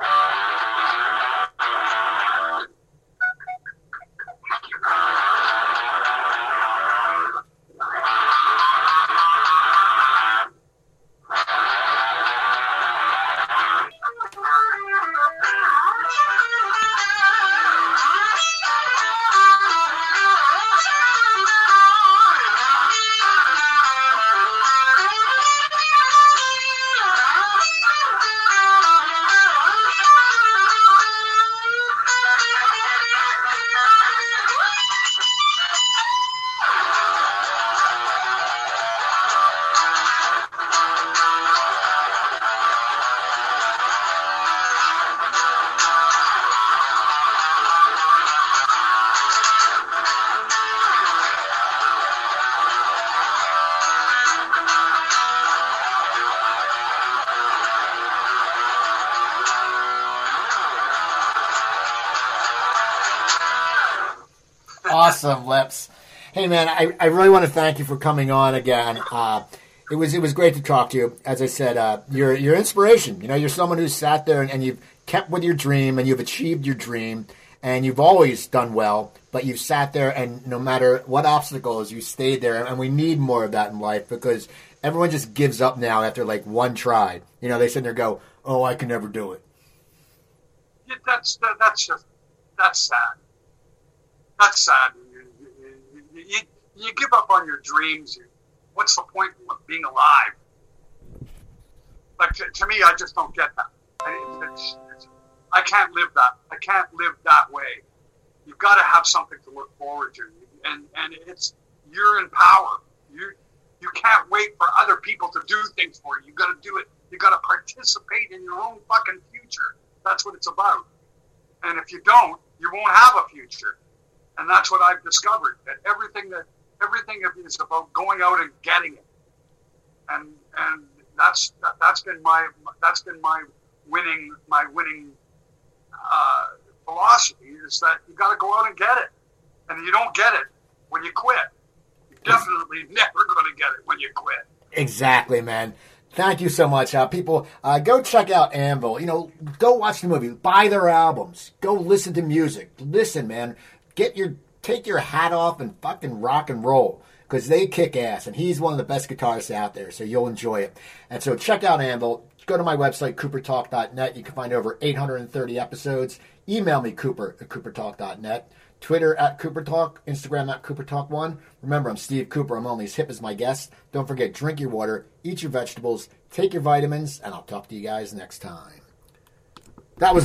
Uh, or Thank awesome, Lips. Hey, man, I, I really want to thank you for coming on again. Uh, it was it was great to talk to you. As I said, uh, you're you're inspiration. You know, you're someone who's sat there and, and you've kept with your dream and you've achieved your dream and you've always done well. But you've sat there and no matter what obstacles, you stayed there. And we need more of that in life because everyone just gives up now after like one try. You know, they sit there and go, "Oh, I can never do it." Yeah, that's that, that's just that's sad. That's sad. You, you, you, you give up on your dreams. What's the point of being alive? Like to, to me, I just don't get that. I, it's, it's, I can't live that. I can't live that way. You've got to have something to look forward to, and and it's you're in power. You you can't wait for other people to do things for you. You got to do it. You got to participate in your own fucking future. That's what it's about. And if you don't, you won't have a future. And that's what I've discovered. That everything that everything is about going out and getting it. And and that's that, has been my that's been my winning my winning uh, philosophy is that you got to go out and get it, and you don't get it when you quit. You're definitely never going to get it when you quit. Exactly, man. Thank you so much, uh, people. Uh, go check out Anvil. You know, go watch the movie, buy their albums, go listen to music. Listen, man, get your take your hat off and fucking rock and roll because they kick ass, and he's one of the best guitarists out there. So you'll enjoy it. And so check out Anvil. Go to my website, coopertalk.net. You can find over 830 episodes. Email me, Cooper at coopertalk.net. Twitter at Cooper Talk, Instagram at Cooper Talk One. Remember, I'm Steve Cooper. I'm only as hip as my guest. Don't forget, drink your water, eat your vegetables, take your vitamins, and I'll talk to you guys next time. That was.